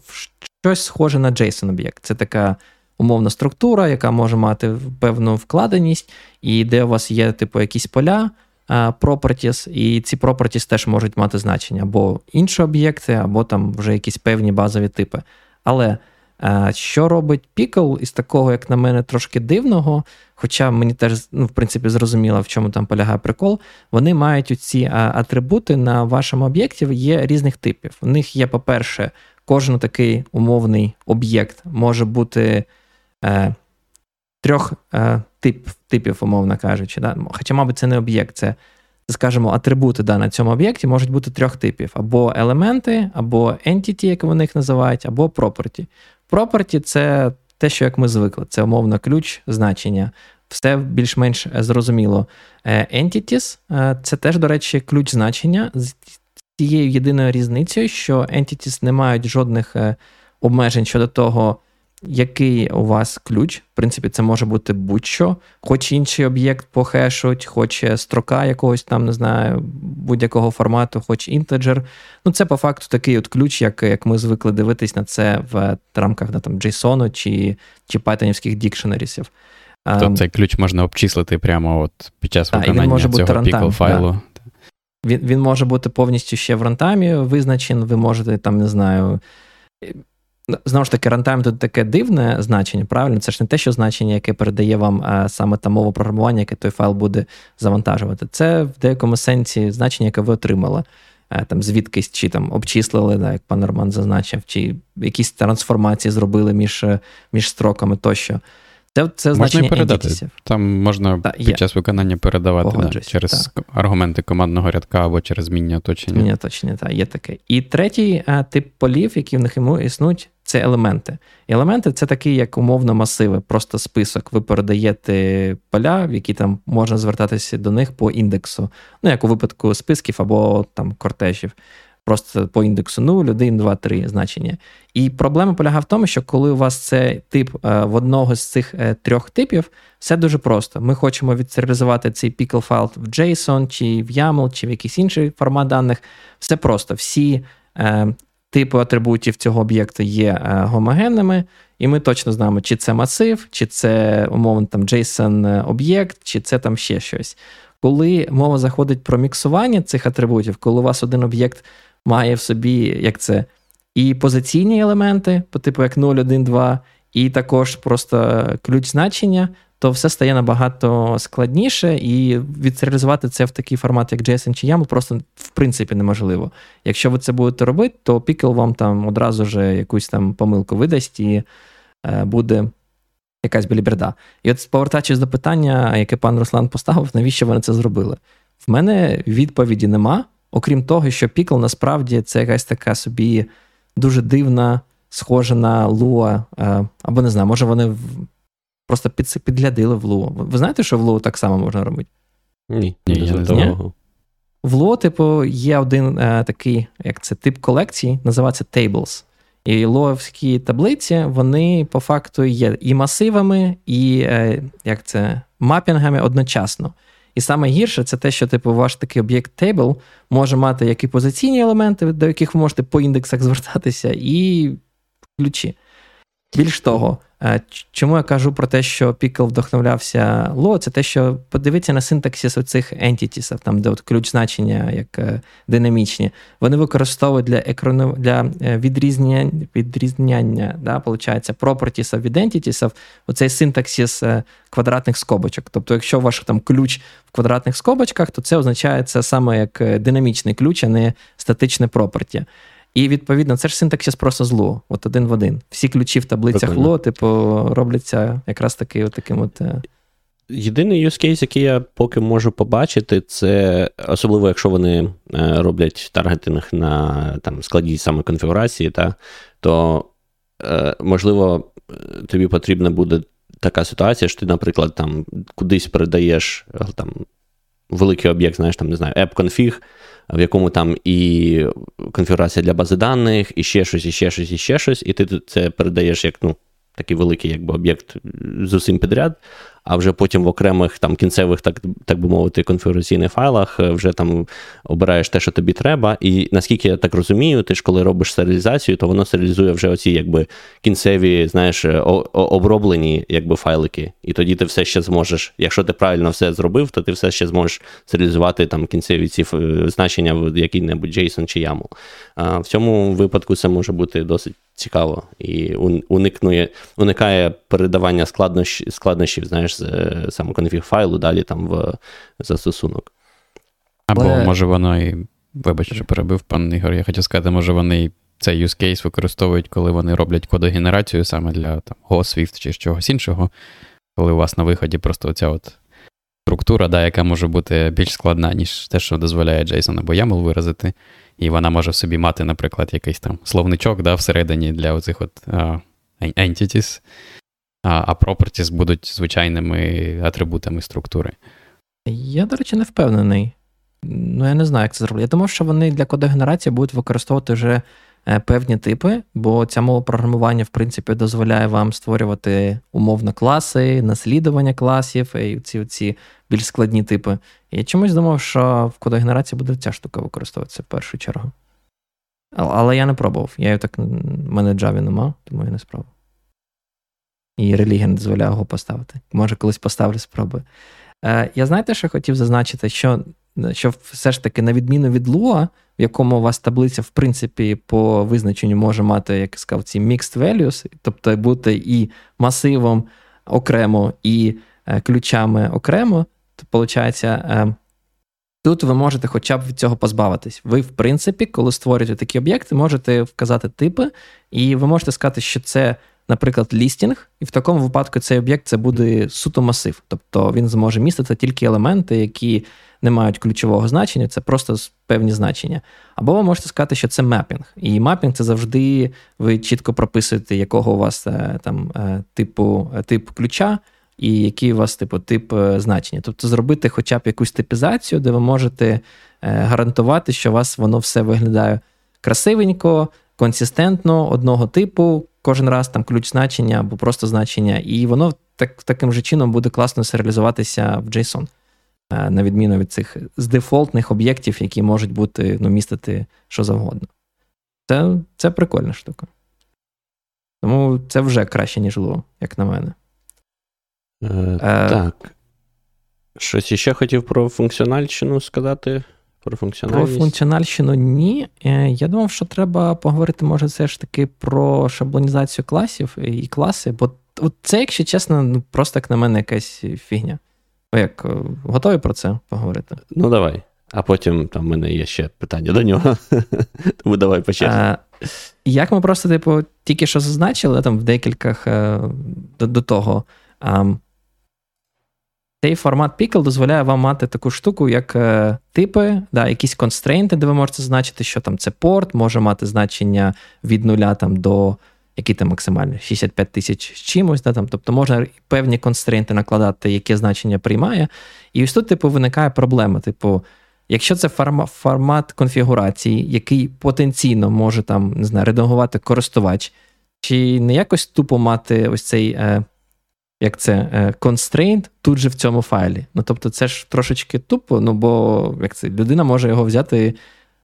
щось схоже на JSON-об'єкт. Це така умовна структура, яка може мати певну вкладеність, і де у вас є, типу, якісь поля. Properties, і ці properties теж можуть мати значення або інші об'єкти, або там вже якісь певні базові типи. Але що робить Pickle із такого, як на мене, трошки дивного, хоча мені теж, ну, в принципі, зрозуміло, в чому там полягає прикол, вони мають ці атрибути на вашому об'єкті є різних типів. У них є, по-перше, кожен такий умовний об'єкт може бути е, трьох е, тип, типів, умовно кажучи. Да? Хоча, мабуть, це не об'єкт, це. Скажімо, атрибути да, на цьому об'єкті можуть бути трьох типів: або елементи, або entity, як вони їх називають, або property. Property це те, що як ми звикли, це умовно ключ значення. Все більш-менш зрозуміло. Е, entities це теж, до речі, ключ значення з тією єдиною різницею, що entities не мають жодних обмежень щодо того, який у вас ключ. В принципі, це може бути будь-що, хоч інший об'єкт похешуть, хоч строка якогось там, не знаю, будь-якого формату, хоч інтеджер. Ну, це по факту такий от ключ, як як ми звикли дивитись на це в рамках да, там, JSON чи чи пайтонівських дікшенерісів. Тобто ем, цей ключ можна обчислити прямо от під час виконання цього пікл файлу. Він він може бути повністю ще в рантаймі визначений, ви можете там, не знаю. Знову ж таки, рантайм тут таке дивне значення, правильно? Це ж не те, що значення, яке передає вам а, саме та мова програмування, яке той файл буде завантажувати. Це в деякому сенсі значення, яке ви отримали. А, там Звідкись чи там обчислили, да, як пан Роман зазначив, чи якісь трансформації зробили між між строками тощо. Це це Можна і передати. Ентітісів. Там можна та, під є. час виконання передавати да, через та. аргументи командного рядка або через зміння оточення. Зміння оточення, так, є таке. І третій а, тип полів, які в них існують, це елементи. І елементи це такі, як умовно масиви, просто список. Ви передаєте поля, в які там можна звертатися до них по індексу, ну як у випадку списків або там кортежів просто по індексу 0, 1, 2, 3 значення. І проблема полягає в тому, що коли у вас це тип е, в одного з цих е, трьох типів, все дуже просто. Ми хочемо відсеріалізувати цей pickle файл в JSON, чи в YAML, чи в якийсь інший формат даних. Все просто. Всі е, типи атрибутів цього об'єкту є гомогенними, і ми точно знаємо, чи це масив, чи це умовно там JSON-об'єкт, чи це там ще щось. Коли мова заходить про міксування цих атрибутів, коли у вас один об'єкт має в собі як це і позиційні елементи, по типу як 0, 1, 2, і також просто ключ значення, то все стає набагато складніше, і відсеріалізувати це в такий формат, як JSON чи YAML, просто в принципі неможливо. Якщо ви це будете робити, то Pickle вам там одразу ж якусь там помилку видасть і е, буде. Якась біліберда. І от повертаючись до питання, яке пан Руслан поставив, навіщо вони це зробили? В мене відповіді нема, Окрім того, що Pickle насправді це якась така собі дуже дивна, схожа на Lua, е, або не знаю, може вони просто під, підглядили в Lua. Ви знаєте, що в Lua так само можна робити? Ні, ні, я не знаю. В Lua, типу, є один е, такий, як це, тип колекції, називається Tables. І лоовські таблиці, вони по факту є і масивами, і е, як це, мапінгами одночасно. І саме гірше це те, що типу ваш такий об'єкт table може мати як і позиційні елементи, до яких ви можете по індексах звертатися, і ключі. Більш того, чому я кажу про те, що Pickle вдохновлявся Ло, це те, що подивіться на синтаксис оцих entities, там, де от ключ значення як е, динамічні, вони використовують для екрану, для е, відрізняння відрізняння да, получається, properties від entities, оцей синтаксис квадратних скобочок. Тобто, якщо ваш там ключ в квадратних скобочках, то це означає це саме як динамічний ключ, а не статичне property. І відповідно, це ж синтаксис просто зло, от один в один. Всі ключі в таблицях ло, типу, робляться якраз таки от таким от. Е, Єдиний use case, який я поки можу побачити, це особливо, якщо вони е, роблять таргетинг на там, складній саме конфігурації, та, то е, можливо тобі потрібна буде така ситуація, що ти, наприклад, там кудись передаєш там, великий об'єкт, знаєш, там, не знаю, app-config, в якому там і конфігурація для бази даних, і ще щось, і ще щось, і ще щось, і ти це передаєш як ну, такий великий якби, об'єкт з усім підряд а вже потім в окремих там кінцевих, так так би мовити, конфігураційних файлах е, вже там обираєш те, що тобі треба. І наскільки я так розумію, ти ж коли робиш серіалізацію, то воно серіалізує вже оці якби кінцеві, знаєш, е, оброблені якби файлики. І тоді ти все ще зможеш, якщо ти правильно все зробив, то ти все ще зможеш серіалізувати там кінцеві ці е, значення в який-небудь JSON чи YAML. А В цьому випадку це може бути досить цікаво і уникнує, уникає передавання складнощ, складнощів, знаєш, з е, саме конфіг файлу далі там в застосунок. Або Але... може воно і. Вибач, що перебив пан Ігор. Я хотів сказати, може вони цей use case використовують, коли вони роблять кодогенерацію саме для там, Go, Swift чи чогось іншого, коли у вас на виході просто оця от структура, да, яка може бути більш складна, ніж те, що дозволяє JSON або YAML виразити. І вона може в собі мати, наприклад, якийсь там словничок да, всередині для оцих от uh, entities, а а properties будуть звичайними атрибутами структури. Я, до речі, не впевнений. Ну, я не знаю, як це зроблять. Я думав, що вони для кодогенерації будуть використовувати вже Е, певні типи, бо ця мова програмування, в принципі, дозволяє вам створювати умовно класи, наслідування класів і ці більш складні типи. Я чомусь думав, що в кодогенерації буде ця штука використовуватися в першу чергу. Але я не пробував. Я так, в мене Java нема, тому я не спробував. і релігія не дозволяє його поставити. Може, колись поставлю спробую. Е, Я знаєте, що хотів зазначити, що що все ж таки, на відміну від Lua, в якому у вас таблиця, в принципі, по визначенню може мати, як я сказав, ці mixed values, тобто бути і масивом окремо, і е, ключами окремо, то виходить, е, тут ви можете хоча б від цього позбавитись. Ви, в принципі, коли створюєте такі об'єкти, можете вказати типи, і ви можете сказати, що це наприклад, лістінг, і в такому випадку цей об'єкт це буде суто масив. Тобто він зможе містити тільки елементи, які не мають ключового значення, це просто певні значення. Або ви можете сказати, що це мепінг. І мапінг це завжди ви чітко прописуєте, якого у вас е, там е, типу тип ключа. І який у вас типу тип е, значення. Тобто зробити хоча б якусь типізацію, де ви можете гарантувати, що у вас воно все виглядає красивенько, консистентно, одного типу, кожен раз там ключ значення або просто значення, і воно так, таким же чином буде класно серіалізуватися в JSON, е, на відміну від цих з дефолтних об'єктів, які можуть бути ну, містити що завгодно. Це це прикольна штука. Тому це вже краще, ніж Lua, як на мене. Е, е, Так. Щось іще хотів про функціональщину сказати. Про функціональність? Про функціональщину ні. Е, я думав, що треба поговорити, може, все ж таки про шаблонізацію класів і класи, бо це, якщо чесно, ну просто як на мене якась фігня. Ви як е, готові про це поговорити? Ну, давай. А потім там в мене є ще питання до нього. (laughs) Тому давай почати. Як ми просто, типу, тільки що зазначили там в декількох до, до того. Цей формат Pickle дозволяє вам мати таку штуку, як е, типи, да, якісь констрейнти, де ви можете зазначити, що там це порт, може мати значення від нуля там, до які там максимально 65 тисяч з чимось. Да, там, Тобто можна певні констрейнти накладати, яке значення приймає. І ось тут, типу, виникає проблема. Типу, якщо це формат, формат конфігурації, який потенційно може там, не знаю, редагувати користувач, чи не якось тупо мати ось цей. Е, як це е, constraint тут же в цьому файлі. Ну тобто, це ж трошечки тупо, ну бо як це людина може його взяти,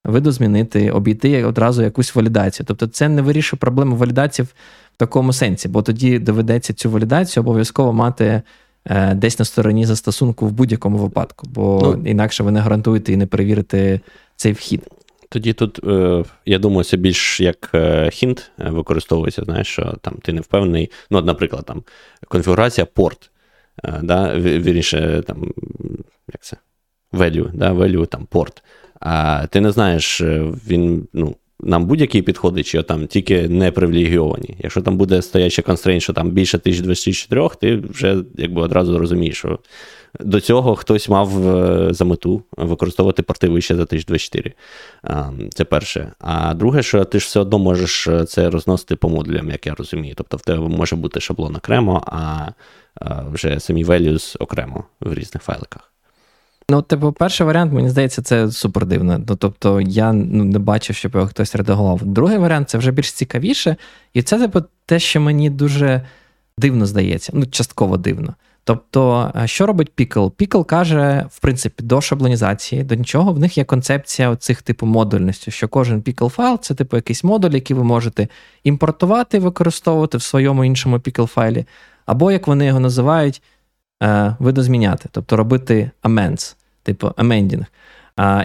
видозмінити, обійти одразу якусь валідацію. Тобто, це не вирішує проблему валідації в такому сенсі, бо тоді доведеться цю валідацію обов'язково мати. Е, десь на стороні застосунку в будь-якому випадку, бо ну, інакше ви не гарантуєте і не перевірите цей вхід. Тоді тут, е, я думаю, це більш як е, хінт е, використовується, знаєш, що там ти не впевнений. Ну, от, наприклад, там конфігурація порт, да, вірніше, там, як це? Value, да, value, там, порт. А ти не знаєш, він, ну, нам будь-який підходить, чи там тільки не привілейовані. Якщо там буде стоячий constraint, що там більше 1024, ти вже якби одразу розумієш, що до цього хтось мав е, за мету використовувати порти вище за 1024. Це перше. А друге, що ти ж все одно можеш е, це розносити по модулям, як я розумію. Тобто в тебе може бути шаблон окремо, а вже самі values окремо в різних файликах. Ну, типу, перший варіант, мені здається, це супер дивно. Ну, тобто, я ну, не бачив, щоб його хтось редагував. Другий варіант це вже більш цікавіше. І це, типу, те, що мені дуже дивно здається, ну, частково дивно. Тобто, е, що робить Pickle? Pickle каже, в принципі, до шаблонізації, до нічого, в них є концепція цих типу модульності, що кожен Pickle файл це типу якийсь модуль, який ви можете імпортувати, використовувати в своєму іншому Pickle файлі, або, як вони його називають, е, видозміняти, тобто робити amends, типу amending.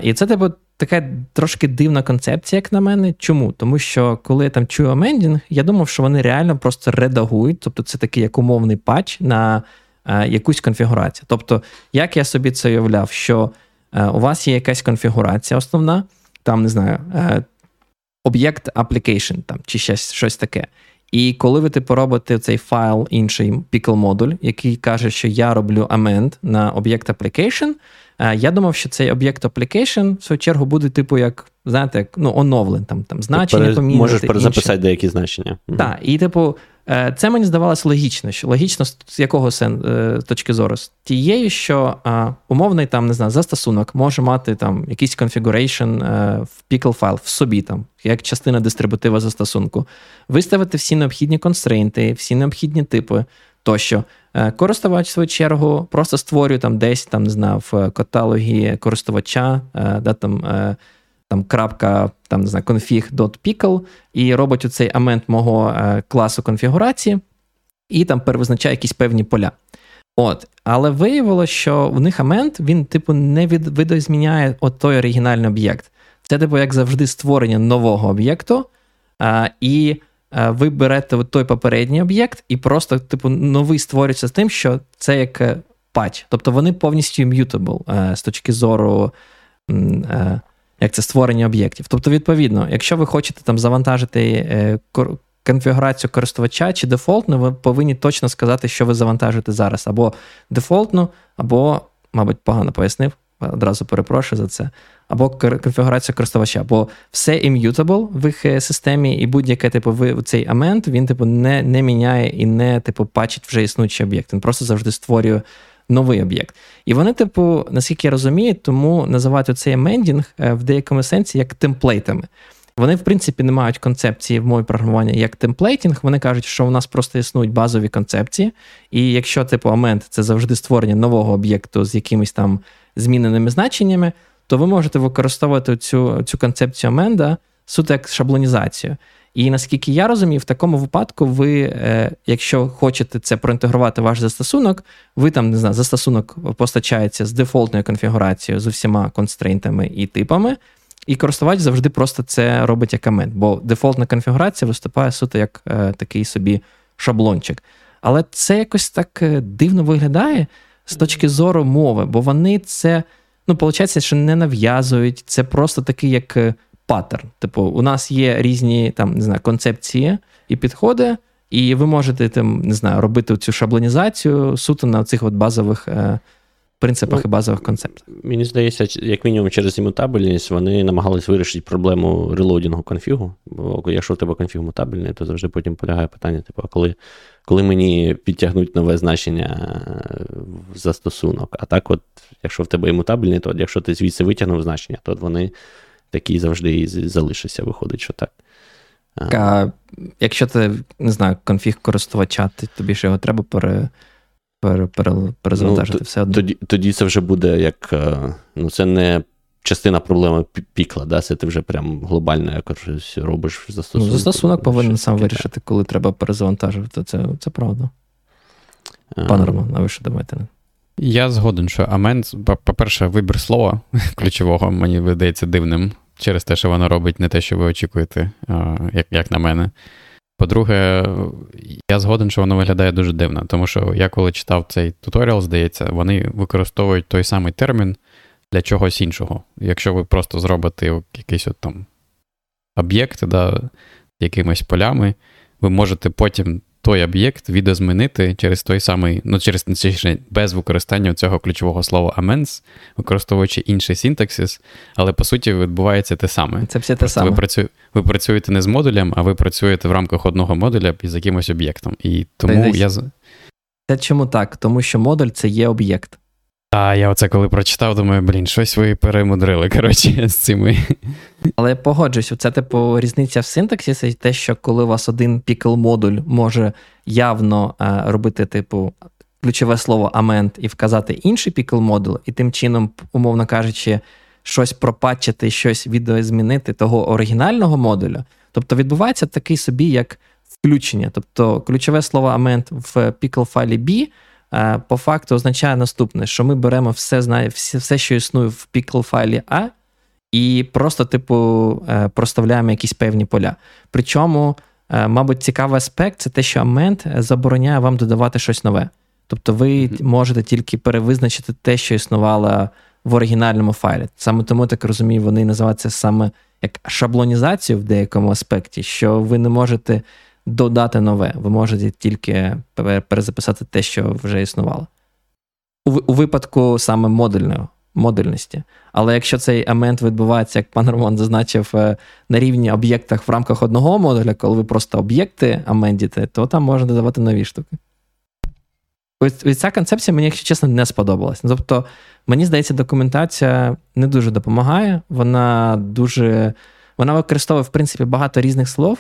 І це, типу, така трошки дивна концепція, як на мене. Чому? Тому що коли я там чую amending, я думав, що вони реально просто редагують, тобто це такий як умовний патч на. Е, якусь конфігурацію. Тобто, як я собі це уявляв, що е, у вас є якась конфігурація основна, там, не знаю, е, об'єкт application там, чи щось, щось таке. І коли ви типу робите цей файл, інший pickle модуль, який каже, що я роблю amend на об'єкт application, я думав, що цей об'єкт application, в свою чергу, буде, типу, як, знаєте, як ну, оновлен, там там значення помінити. Можеш перезаписати деякі значення. Так, і, типу, це мені здавалося логічно. Що Логічно з якого сен, е, точки зору? З тією, що а, умовний там, не знаю, застосунок може мати там якийсь е, в pickle файл в собі, там, як частина дистрибутива застосунку, виставити всі необхідні констрейнти, всі необхідні типи тощо. Користувач, в свою чергу, просто створює там десь там, не знаю, в каталогі користувача, да, там там крапка там, не знаю, config.pickle і робить оцей амент мого е, класу конфігурації. і там перевизначає якісь певні поля. От, Але виявилося, що в них амент він, типу, не від, видозміняє от той оригінальний об'єкт. Це, типу, як завжди, створення нового об'єкту, а, і а, ви берете от той попередній об'єкт, і просто, типу, новий створюється з тим, що це як е, патч. Тобто вони повністю immutable з точки зору. А, як це створення об'єктів. Тобто, відповідно, якщо ви хочете там завантажити е, конфігурацію користувача чи дефолтну, ви повинні точно сказати, що ви завантажуєте зараз. Або дефолтну, або, мабуть, погано пояснив, одразу перепрошую за це. Або конфігурація користувача, бо все immutable в їх е, системі, і будь-яке типу цей amend він типу не не міняє і не типу пачить вже існуючий об'єкт. Він просто завжди створює новий об'єкт. І вони, типу, наскільки я розумію, тому називають цей amending е, в деякому сенсі як темплейтами. Вони, в принципі, не мають концепції в мові програмування як templating. Вони кажуть, що у нас просто існують базові концепції, і якщо типу амент це завжди створення нового об'єкту з якимись там зміненими значеннями, то ви можете використовувати цю цю концепцію аменда суто як шаблонізацію. І наскільки я розумію, в такому випадку ви, е, якщо хочете це проінтегрувати ваш застосунок, ви там не знаю, застосунок постачається з дефолтною конфігурацією, з усіма констрейнтами і типами. І користувач завжди просто це робить як комент, бо дефолтна конфігурація виступає суто як е, такий собі шаблончик. Але це якось так е, дивно виглядає з точки зору мови, бо вони це, ну, виходить, що не нав'язують, це просто такий як е, паттерн. Типу, у нас є різні там, не знаю, концепції і підходи, і ви можете там, не знаю, робити цю шаблонізацію суто на цих от базових. Е, принципах ну, і базових концептах. Мені здається, як мінімум через імутабельність вони намагались вирішити проблему релоудінгу конфігу. Бо якщо в тебе конфіг мутабельний, то завжди потім полягає питання: типу, а коли коли мені підтягнуть нове значення в застосунок. А так, от, якщо в тебе імутабельний, то якщо ти звідси витягнув значення, то вони такі завжди і залишаться, виходить, що так. А, Якщо ти не знаю, конфіг користувача, ти тобі ж його треба пере перезавантажити ну, все одно. Тоді тоді це вже буде як. Е, ну, це не частина проблеми пікла, да? це ти вже прям глобально якось робиш застосунок. Ну, Застосунок повинен сам вирішити, коли треба перезавантажувати. Це це правда. Пане Роман, а ви що думаєте? Я згоден, що Амен, по-перше, вибір слова (laughs) ключового мені видається дивним через те, що воно робить не те, що ви очікуєте, як, як на мене. По-друге, я згоден, що воно виглядає дуже дивно, тому що я коли читав цей туторіал, здається, вони використовують той самий термін для чогось іншого. Якщо ви просто зробите якийсь от там об'єкт да, якимись полями, ви можете потім той об'єкт відозмінити через той самий, ну через без використання цього ключового слова amends, використовуючи інший синтаксис, але по суті відбувається те саме. Це все те саме. Ви, працю, ви працюєте не з модулем, а ви працюєте в рамках одного модуля із якимось об'єктом. І тому я. Це чому так? Тому що модуль це є об'єкт. А я оце коли прочитав, думаю, блін, щось ви перемудрили, коротше, (laughs) з цими. Але я погоджуюсь, це, типу, різниця в синтаксисі, те, що коли у вас один пікл модуль може явно а, е, робити, типу, ключове слово амент і вказати інший пікл модуль, і тим чином, умовно кажучи, щось пропатчити, щось відеозмінити того оригінального модуля. Тобто відбувається такий собі, як включення. Тобто ключове слово амент в пікл файлі B. Е, по факту означає наступне: що ми беремо все, знає, все, все що існує в pickle файлі А, і просто, типу, е, проставляємо якісь певні поля. Причому, е, мабуть, цікавий аспект це те, що амент забороняє вам додавати щось нове. Тобто, ви mm-hmm. можете тільки перевизначити те, що існувало в оригінальному файлі. Саме тому, так розумію, вони називаються саме як шаблонізацію в деякому аспекті, що ви не можете додати нове. Ви можете тільки перезаписати те, що вже існувало. У, у випадку саме модульної, модульності. Але якщо цей амент відбувається, як пан Роман зазначив, е, на рівні об'єктах в рамках одного модуля, коли ви просто об'єкти амендіте, то там можна додавати нові штуки. Ось ця концепція мені, якщо чесно, не сподобалась. Тобто, мені здається, документація не дуже допомагає, вона дуже. Вона використовує, в принципі, багато різних слов,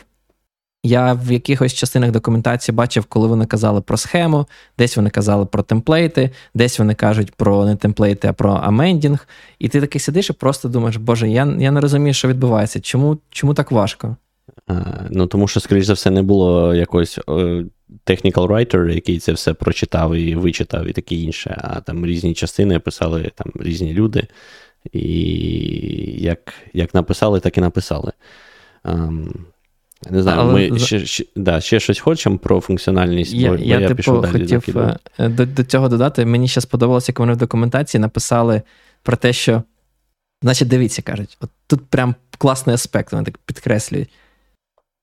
я в якихось частинах документації бачив, коли вони казали про схему, десь вони казали про темплейти, десь вони кажуть про не темплейти, а про амендінг. І ти такий сидиш і просто думаєш, Боже, я я не розумію, що відбувається. Чому чому так важко? А, Ну тому що, скоріш за все, не було якогось technical writer, який це все прочитав і вичитав, і таке інше. А там різні частини писали там різні люди. І як як написали, так і написали. Um, не знаю, Але... ми ще ще, да, ще щось хочемо про функціональність. Я бо, я, я типу, пішов далі хотів е, до, до цього додати. Мені ще сподобалося, як вони в документації написали про те, що, значить, дивіться, кажуть, от тут прям класний аспект, вони так підкреслюють.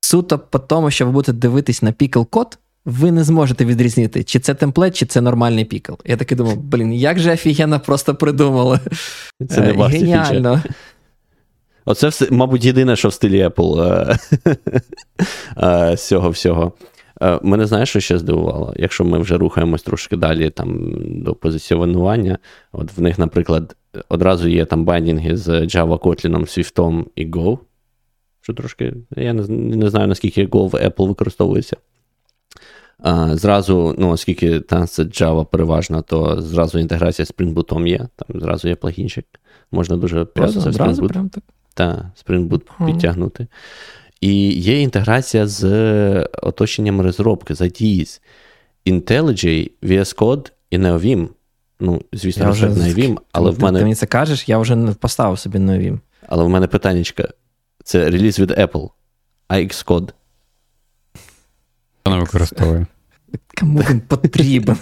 Суто по тому, що ви будете дивитись на пікл код, ви не зможете відрізнити, чи це темплет, чи це нормальний пікл. Я таки думав, блін, як же офігенно просто придумали. Це не Геніально. Оце, все, мабуть, єдине, що в стилі Apple е, (laughs) е, з цього всього. Е, мене знаєш, що ще здивувало? Якщо ми вже рухаємось трошки далі там, до позиціонування, от в них, наприклад, одразу є там байдінги з Java Kotlin, Swift і Go. Що трошки, я не, не знаю, наскільки Go в Apple використовується. А, Зразу, ну, оскільки там це Java переважно, то зразу інтеграція з Spring Boot є, там зразу є плагінчик. Можна дуже просто Spring Boot. Прям так? Та, Spring Boot ага. підтягнути. І є інтеграція з оточенням розробки, з IDEs. IntelliJ, VS Code і NeoVim. Ну, звісно, вже NeoVim, але ти, в мене. Ти мені це кажеш, я вже не поставив собі NeoVim. Але в мене питання: це реліз від Apple, а Xcode. Вона використовує. Кому він потрібен?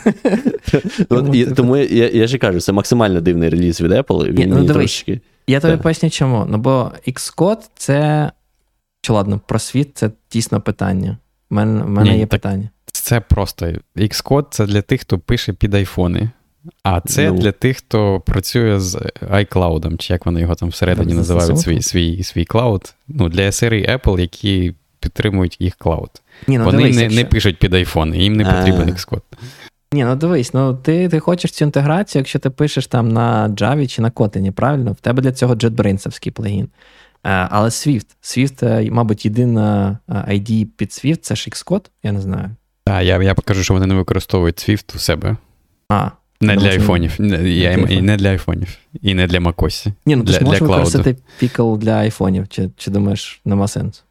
(laughs) І, тому я я ж кажу, це максимально дивний реліз від Apple. Він ну, трошечки... Я тобі поясню, чому. Ну, бо Xcode це. Чи ладно, про світ це дійсно питання. У мене, в мене Ні, є так, питання. Це просто Xcode це для тих, хто пише під айфони. А це ну, для тих, хто працює з iCloud, чи як вони його там всередині називають свій свій, свій клауд. Ну, для серії Apple, які підтримують їх клауд. Ні, ну, Вони дивись, не якщо... не пишуть під iPhone, їм не потрібен Xcode. Ні, ну дивись, ну ти ти хочеш цю інтеграцію, якщо ти пишеш там на Java чи на Kotlin, правильно? В тебе для цього JetBrains плагін. Е, але Swift. Swift, е, мабуть, єдина е, ID під Swift це ж Xcode, я не знаю. Так, я я покажу, що вони не використовують Swift у себе. А, не для айфонів. Я, І не для айфонів. І не для Макосі. Ні, ну ти ж можеш використати пікл для айфонів, чи чи думаєш, нема сенсу?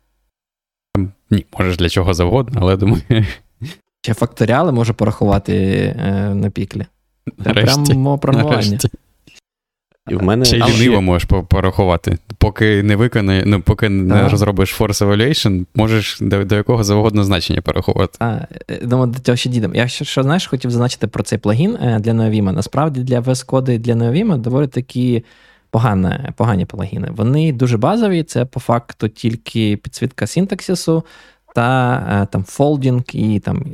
Ні, можеш для чого завгодно, але думаю. (laughs) Чи факторіали може порахувати е, на піклі? Це прямо програмування. І в мене Ще й ліниво можеш порахувати. Поки не виконає, ну поки а. не розробиш Force Evaluation, можеш до, до якого завгодно значення порахувати. А, е, Думаю, до цього ще дідом. Я що, що знаєш, хотів зазначити про цей плагін е, для NeoVim. Насправді для VS Code і для NeoVim доволі такі погані, погані плагіни. Вони дуже базові, це по факту тільки підсвітка синтаксису та е, там фолдінг і там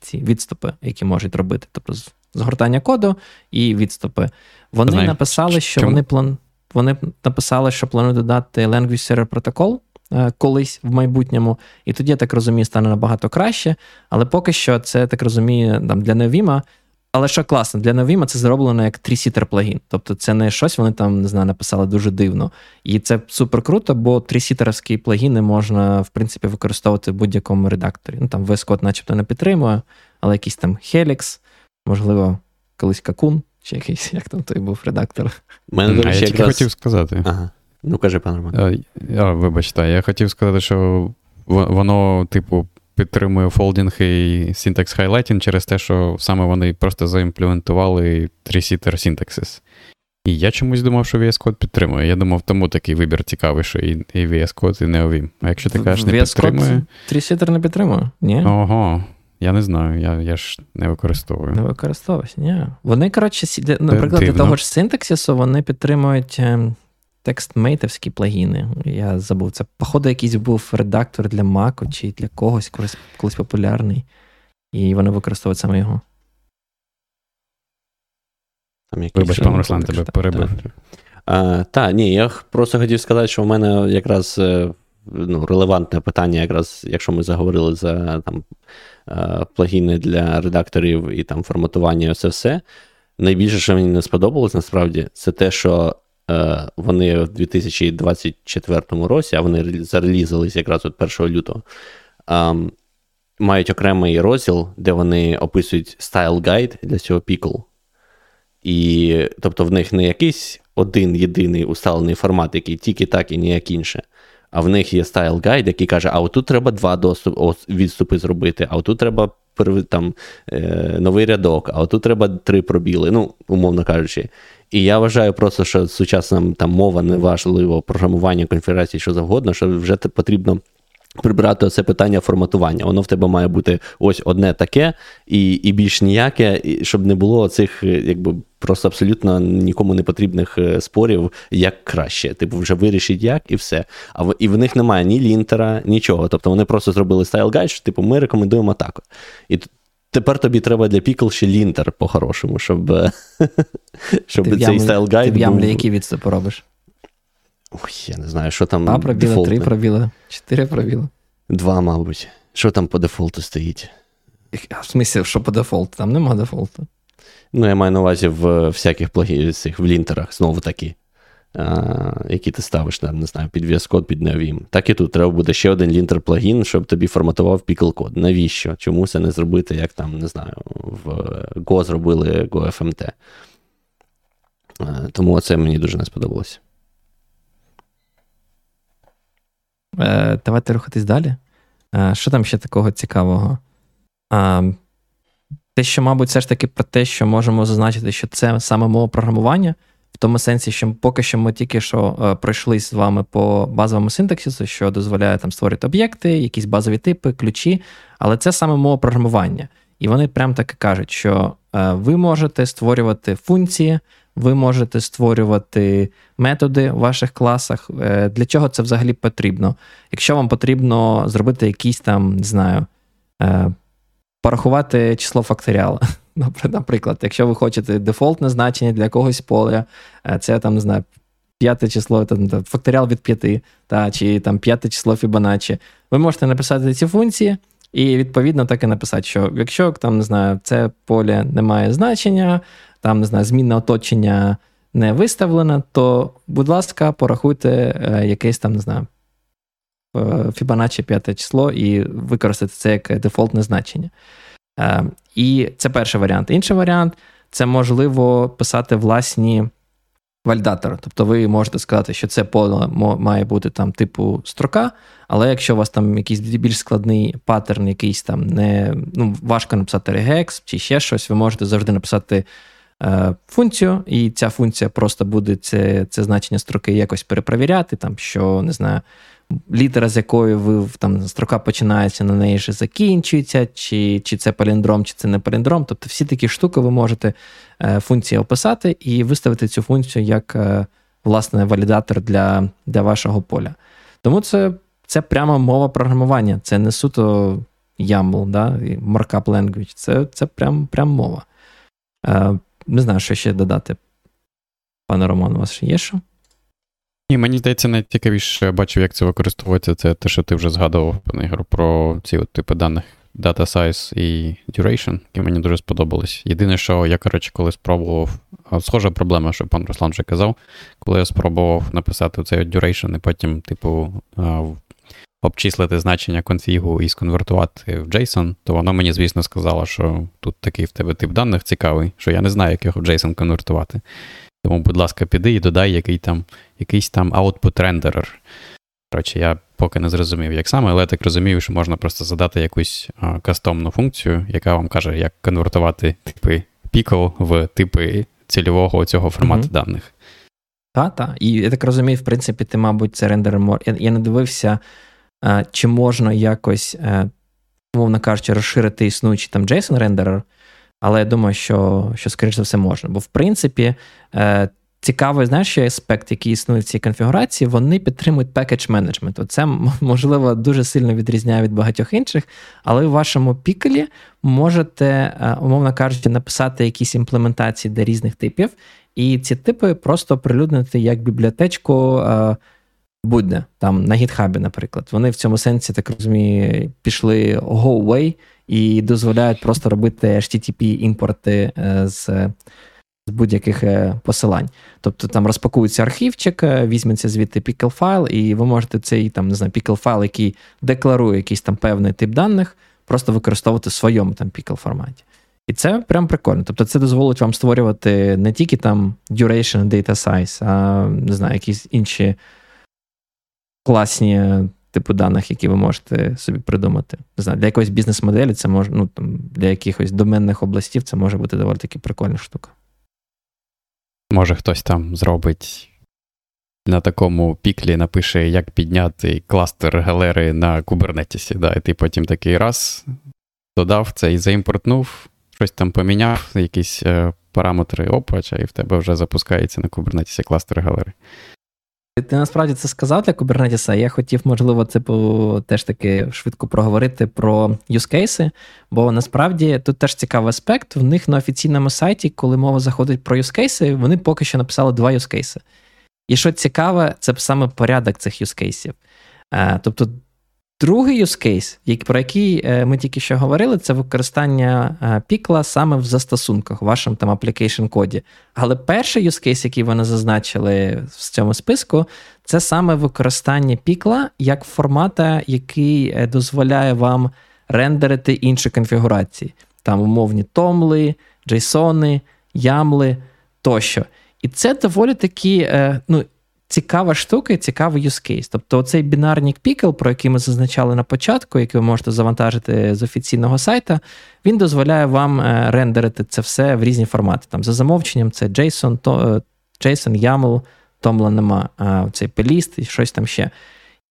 ці відступи, які можуть робити. Тобто згортання коду і відступи. Вони Знаю. написали, що Чому? вони план... вони написали, що планують додати Language Server Protocol е, колись в майбутньому, і тоді, я так розумію, стане набагато краще. Але поки що це так розумію там, для Neovim. Але що класно, для Neovim це зроблено як трісітер плагін. Тобто це не щось, вони там не знаю, написали дуже дивно. І це супер круто, бо Tree-sitter-овські плагіни можна, в принципі, використовувати в будь-якому редакторі. Ну там VS Code начебто не підтримує, але якийсь там Helix, можливо, колись Kakoune. Чи якийсь, як там той був редактор? Мене, речі, я якраз... хотів сказати. Ага. Ну, кажи, пан Роман. А, Вибачте, я хотів сказати, що воно, типу, підтримує folding і syntax highlighting через те, що саме вони просто заімплементували Tree-sitter синтаксис. І я чомусь думав, що VS Code підтримує. Я думав, тому такий вибір цікавий, що і і VS Code, і NeoVim. А якщо ти кажеш, не VS підтримує. Трісітер не підтримує? Ні? Ого. Я не знаю, я я ж не використовую. Не використовуюсь, ні. Вони, коротше, наприклад, для того ж синтаксису вони підтримують ем, текстмейтовські плагіни. Я забув це. Походу, якийсь був редактор для Mac чи для когось колись, колись популярний. І вони використовують саме його. Вибач, пан Руслан, тебе перебив. Так, та, ні, я просто хотів сказати, що в мене якраз е, ну, релевантне питання, якраз, якщо ми заговорили за там, Е, плагіни для редакторів і там форматування, це все. Найбільше, що мені не сподобалось, насправді, це те, що вони в 2024 році, а вони зарелізались якраз от 1 лютого, е, мають окремий розділ, де вони описують стайл гайд для цього Pickle. І тобто в них не якийсь один єдиний усталений формат, який тільки так і ніяк інше а в них є стайл гайд, який каже, а отут треба два доступ, відступи зробити, а отут треба там, е, новий рядок, а отут треба три пробіли, ну, умовно кажучи. І я вважаю просто, що сучасна там мова неважливо, програмування, конфігурації, що завгодно, що вже потрібно прибрати це питання форматування. Воно в тебе має бути ось одне таке і і більш ніяке, щоб не було цих якби просто абсолютно нікому не потрібних е, спорів, як краще. Типу, вже вирішить як і все. А в, і в них немає ні лінтера, нічого. Тобто вони просто зробили стайл гайд, що типу ми рекомендуємо так. І Тепер тобі треба для Pickle ще лінтер по-хорошому, щоб (laughs) щоб цей стайл гайд. Ти в ямлі які відступи робиш? Ой, я не знаю, що там. Два дефолтне. три пробіли, чотири пробіли. Два, мабуть. Що там по дефолту стоїть? В смислі, що по дефолту? Там нема дефолту. Ну, я маю на увазі в всяких плагінах, в лінтерах, знову таки, які ти ставиш, не знаю, під VS Code, під Neovim. Так і тут треба буде ще один лінтер плагін, щоб тобі форматував pickle код. Навіщо? Чому це не зробити, як там, не знаю, в Go зробили GoFMT. Тому це мені дуже не сподобалося. Е, Давайте рухатись далі. Е, Що там ще такого цікавого? Е, те, що, мабуть, все ж таки про те, що можемо зазначити, що це саме мова програмування, в тому сенсі, що поки що ми тільки що е, пройшлись з вами по базовому синтаксису, що дозволяє там створити об'єкти, якісь базові типи, ключі, але це саме мова програмування. І вони прям так і кажуть, що е, ви можете створювати функції, ви можете створювати методи в ваших класах. Е, для чого це взагалі потрібно? Якщо вам потрібно зробити якийсь там, не знаю, порахувати число факторіала. (laughs) Наприклад, якщо ви хочете дефолтне значення для якогось поля, е, це там, не знаю, п'яте число, там, факторіал від п'яти, та, чи там п'яте число Fibonacci, ви можете написати ці функції. І відповідно так і написати, що якщо там не знаю, це поле не має значення, там не знаю, змінне оточення не виставлено, то, будь ласка, порахуйте е, якесь там, не знаю, е, Fibonacci п'яте число і використати це як дефолтне значення. І це перший варіант. Інший варіант це можливо писати власні валідатори. Тобто ви можете сказати, що це поле має бути там типу строка, але якщо у вас там якийсь більш складний паттерн, якийсь там не ну, важко написати regex чи ще щось, ви можете завжди написати е, функцію, і ця функція просто буде це це значення строки якось перепровіряти, там, що не знаю. Літера, з якої ви там строка починається, на неї ж закінчується, чи чи це паліндром, чи це не паліндром. Тобто всі такі штуки ви можете е, функції описати і виставити цю функцію як е, власне валідатор для для вашого поля. Тому це це прямо мова програмування, це не суто YAML, да, markup language, це це прям, прям мова. Е, Не знаю, що ще додати. Пане Роман, у вас ще є що? Ні, мені здається, найцікавіше бачив, як це використовується, це те, що ти вже згадував Ігор, про ці от типи даних Data Size і Duration, які мені дуже сподобались. Єдине, що я, коротше, коли спробував, схожа проблема, що пан Руслан вже казав, коли я спробував написати цей Duration і потім, типу, обчислити значення конфігу і сконвертувати в JSON, то воно мені, звісно, сказало, що тут такий в тебе тип даних цікавий, що я не знаю, як його в JSON конвертувати. Тому, будь ласка, піди і додай який там, якийсь там output рендерер. Коротше, я поки не зрозумів, як саме, але я так розумію, що можна просто задати якусь а, кастомну функцію, яка вам каже, як конвертувати типи Pickle в типи цільового цього формату mm-hmm. даних. Так, так. І я так розумію, в принципі, ти, мабуть, це рендер. Я, я не дивився, а, чи можна якось, а, е, кажучи, розширити існуючий там JSON рендерер. Але я думаю, що, що скоріш за все, можна. Бо, в принципі, е, цікавий, знаєш, аспект, який існує в цій конфігурації, вони підтримують package management. Це, можливо, дуже сильно відрізняє від багатьох інших, але в вашому пікелі можете, е, умовно кажучи, написати якісь імплементації для різних типів, і ці типи просто оприлюднити як бібліотечку. Е, будь-де, там на гітхабі, наприклад. Вони в цьому сенсі, так розумію, пішли go away і дозволяють просто робити HTTP-імпорти е, з з будь-яких е, посилань. Тобто там розпакується архівчик, е, візьметься звідти pickle файл, і ви можете цей там, не знаю, pickle файл, який декларує якийсь там певний тип даних, просто використовувати в своєму там pickle форматі. І це прям прикольно. Тобто це дозволить вам створювати не тільки там duration data size, а не знаю, якісь інші класні типу даних, які ви можете собі придумати. Не знаю, Для якоїсь бізнес-моделі це може, ну там для якихось доменних областів це може бути доволі таки прикольна штука. Може, хтось там зробить на такому піклі, напише, як підняти кластер галери на кубернетісі. Да, І ти потім такий раз додав це і заімпортнув, щось там поміняв, якісь е, параметри опача, і в тебе вже запускається на кубернетісі кластер галери. Ти насправді це сказав для Kubernetes, Я хотів, можливо, це теж таки швидко проговорити про юзкейси, бо насправді тут теж цікавий аспект. В них на офіційному сайті, коли мова заходить про юзкейси, вони поки що написали два юзкейси. І що цікаве, це саме порядок цих юзкейсів. Тобто Другий use case, про який е, ми тільки що говорили, це використання е, пікла саме в застосунках, в вашому там application коді. Але перший use case, який вони зазначили в цьому списку, це саме використання пікла як формата, який е, дозволяє вам рендерити інші конфігурації, там умовні томли, JSON, ямли тощо. І це доволі такі, ну, цікава штука цікавий use. Тобто цей бінарний пікл, про який ми зазначали на початку, який ви можете завантажити з офіційного сайта, він дозволяє вам е, рендерити це все в різні формати. Там За замовченням це JSON, то, е, JSON, YAML, Tomla нема, цей пліст і щось там ще.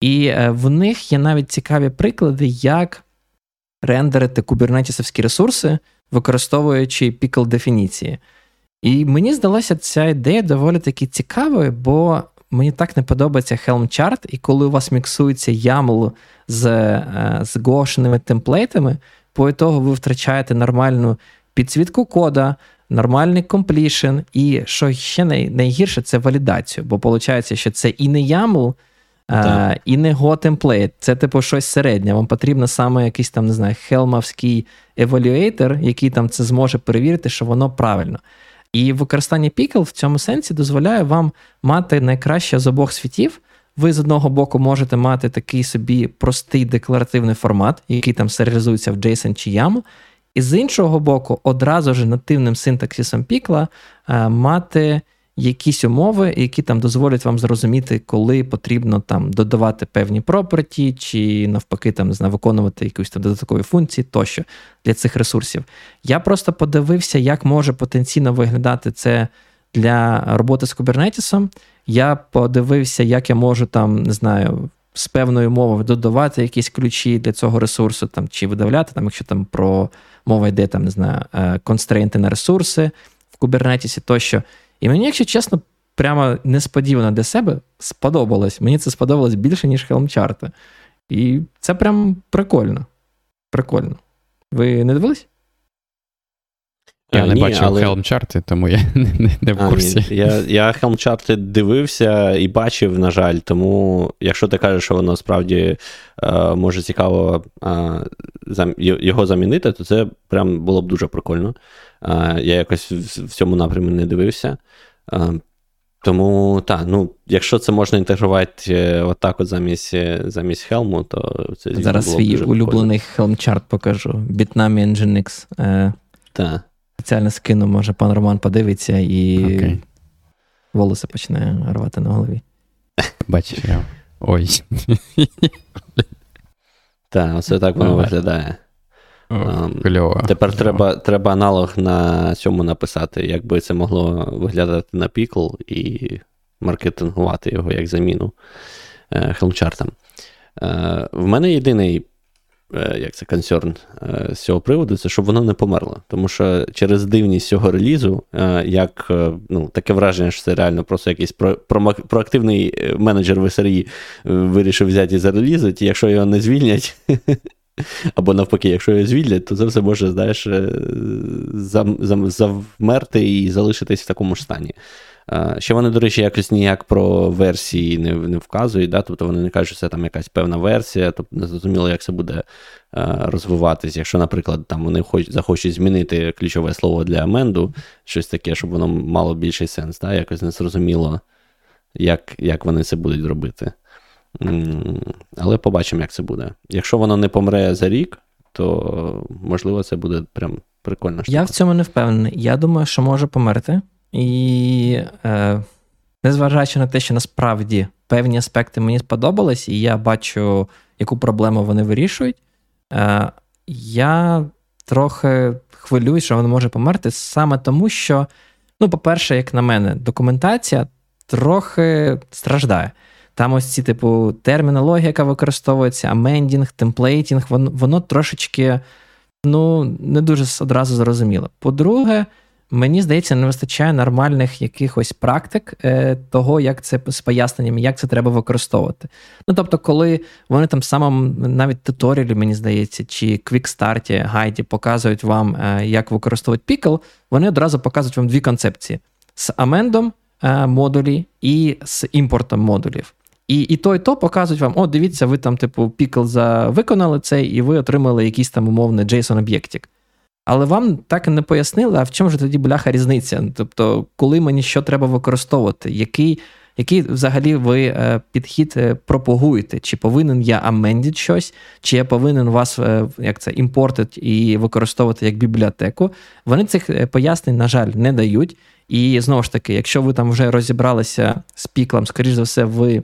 І е, в них є навіть цікаві приклади, як рендерити кубернетісовські ресурси, використовуючи пікл дефініції. І мені здалося ця ідея доволі таки цікавою, бо Мені так не подобається Helm Chart, і коли у вас міксується YAML з е, з гошеними темплейтами, по того ви втрачаєте нормальну підсвітку кода, нормальний комплішн, і що ще най, найгірше, це валідацію. Бо виходить, що це і не YAML, а, е, і не Go темплейт. Це типу щось середнє. Вам потрібно саме якийсь там, не знаю, хелмовський евалюейтор, який там це зможе перевірити, що воно правильно. І використання пікл в цьому сенсі дозволяє вам мати найкраще з обох світів. Ви з одного боку можете мати такий собі простий декларативний формат, який там серіалізується в JSON чи YAML, і з іншого боку, одразу ж нативним синтаксисом пікла е, мати якісь умови, які там дозволять вам зрозуміти, коли потрібно там додавати певні проперті, чи навпаки, там не знаю, виконувати якісь там додаткові функції тощо для цих ресурсів. Я просто подивився, як може потенційно виглядати це для роботи з кубернетісом. Я подивився, як я можу там, не знаю. З певною мовою додавати якісь ключі для цього ресурсу, там, чи видавляти, там, якщо там про мова йде там, не знаю, констрейнти на ресурси в кубернетісі тощо. І мені, якщо чесно, прямо несподівано для себе сподобалось. Мені це сподобалось більше, ніж Helm-чарти. І це прям прикольно. Прикольно. Ви не дивились? Я а, не ні, бачив але... Helm-чарти, тому я (laughs) не, не в курсі. А, ні. Я я Helm-чарти дивився і бачив, на жаль, тому якщо ти кажеш, що воно справді е, може цікаво е, зам, його замінити, то це прям було б дуже прикольно. Е, я якось в, в цьому напрямі не дивився. Е, тому так, ну, якщо це можна інтегрувати е, отак от замість замість Хелму, то це Зараз було свій улюблений Helm-чарт покажу. Bitnami Nginx. Е, так. Спеціально скину, може, пан Роман подивиться і okay. волоси почне рвати на голові. Бачиш, я. Ой. (laughs) Так, оце так воно виглядає. Кльово. Тепер треба треба аналог на цьому написати, як би це могло виглядати на пікл і маркетингувати його як заміну хелмчартам. Е, в мене єдиний е, як це консерн з цього приводу, це щоб воно не померло. Тому що через дивність цього релізу, е, як ну, таке враження, що це реально просто якийсь про, про, проактивний менеджер в СРІ вирішив взяти і зарелізити, якщо його не звільнять. (laughs) Або навпаки, якщо його звільнять, то це все може, знаєш, е, завмерти і залишитись в такому ж стані. Ще вони, до речі, якось ніяк про версії не не вказують, да? тобто вони не кажуть, що це там якась певна версія, тобто не зрозуміло, як це буде розвиватись. Якщо, наприклад, там вони хоч, захочуть змінити ключове слово для аменду, щось таке, щоб воно мало більший сенс, да? якось не зрозуміло, як, як вони це будуть робити. Але побачимо, як це буде. Якщо воно не помре за рік, то можливо це буде прям прикольно. Я в цьому не впевнений. Я думаю, що може померти. І е, незважаючи на те, що насправді певні аспекти мені сподобались, і я бачу, яку проблему вони вирішують, е, я трохи хвилююсь, що воно може померти саме тому, що, ну, по-перше, як на мене, документація трохи страждає. Там ось ці, типу, термінологія, яка використовується, amending, templating, воно, воно трошечки ну, не дуже одразу зрозуміло. По-друге, мені здається, не вистачає нормальних якихось практик е, того, як це з поясненням, як це треба використовувати. Ну, тобто, коли вони там самому навіть туторіалі, мені здається, чи квікстарті, гайді показують вам, е, як використовувати Pickle, вони одразу показують вам дві концепції: з амендом е, модулі і з імпортом модулів. І і то, і то показують вам: о, дивіться, ви там, типу, пікл виконали цей, і ви отримали якийсь там умовний json об'єктик Але вам так і не пояснили, а в чому ж тоді бляха різниця? Тобто, коли мені що треба використовувати, який який взагалі ви е, підхід е, пропагуєте? Чи повинен я амендити щось, чи я повинен вас е, як це, імпортити і використовувати як бібліотеку? Вони цих пояснень, на жаль, не дають. І знову ж таки, якщо ви там вже розібралися з піклом, скоріш за все, ви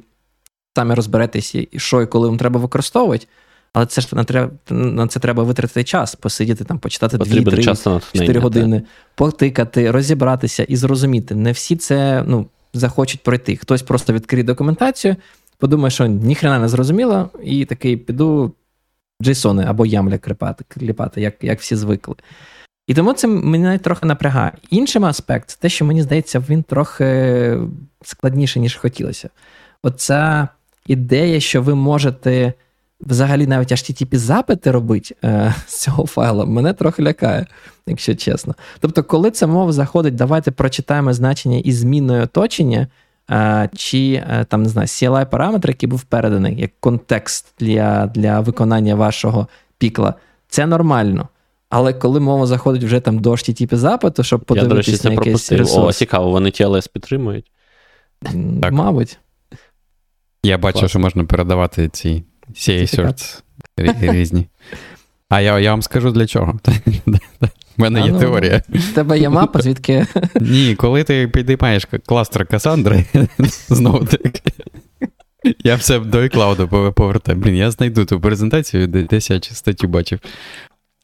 самі розберетеся, що і коли вам треба використовувати. Але це ж на треба на це треба витратити час, посидіти там, почитати 2-3-4 години, потикати, розібратися і зрозуміти. Не всі це ну, захочуть пройти. Хтось просто відкриє документацію, подумає, що ніхрена не зрозуміло, і такий піду джейсони або ямля кліпати, кліпати як як всі звикли. І тому це мене трохи напрягає. Інший аспект, це те, що мені здається, він трохи складніше, ніж хотілося. Оця ідея, що ви можете взагалі навіть http запити робити е, з цього файлу, мене трохи лякає, якщо чесно. Тобто, коли ця мова заходить, давайте прочитаємо значення із зміною оточення, е, чи е, там не знаю, CLI параметр, який був переданий як контекст для, для виконання вашого пікла, це нормально. Але коли мова заходить вже там до http запиту, щоб подивитися на якийсь ресурс. О, цікаво, вони TLS підтримують? Так. Мабуть. Я бачу, Клас. що можна передавати ці CA-certs різні. А я я вам скажу для чого. (laughs) У мене а, є ну, теорія. У тебе є мапа, звідки. Ні, коли ти підіймаєш кластер Касандри, (laughs) знову таки. Я все до iCloud повертаю. Блін, я знайду ту презентацію, десь я статтю бачив.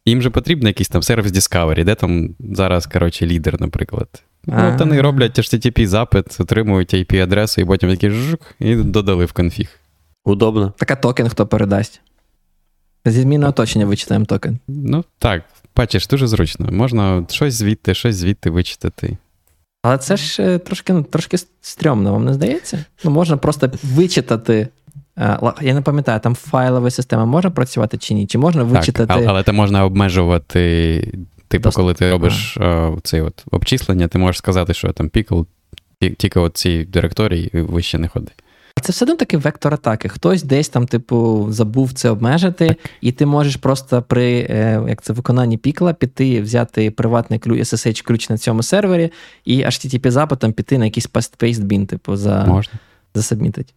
Їм же потрібен якийсь там сервіс Discovery, де там зараз, коротше, лідер, наприклад. Ну, от вони роблять http запит, отримують IP-адресу, і потім такі жук, і додали в конфіг. Удобно. Так а токен хто передасть? Зі зміни оточення вичитаємо токен. Ну так, бачиш, дуже зручно. Можна щось звідти, щось звідти вичитати. Але це ж е, трошки ну, трошки стрьомно, вам не здається? Ну, Можна просто вичитати. Е, я не пам'ятаю, там файлова система може працювати чи ні? Чи можна вичитати. Так, Але це можна обмежувати Типу, Дост... коли ти робиш а, цей от обчислення, ти можеш сказати, що там пікл, тільки от цій директорії вище не ходи. Це все одно таки вектор атаки. Хтось десь там, типу, забув це обмежити, так. і ти можеш просто при е, як це виконанні пікла піти, взяти приватний ключ, SSH-ключ на цьому сервері, і http запитом піти на якийсь past-paste bin, типу, за, Можна. засабмітить.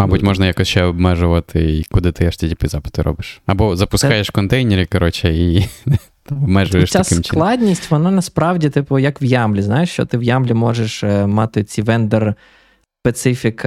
Мабуть, можна якось ще обмежувати, і куди ти HTTP запити робиш. Або запускаєш Це... контейнери, коротше, і (laughs) обмежуєш Ця таким чином. складність, вона насправді, типу, як в ямлі. Знаєш, що ти в ямлі можеш е, мати ці вендор специфік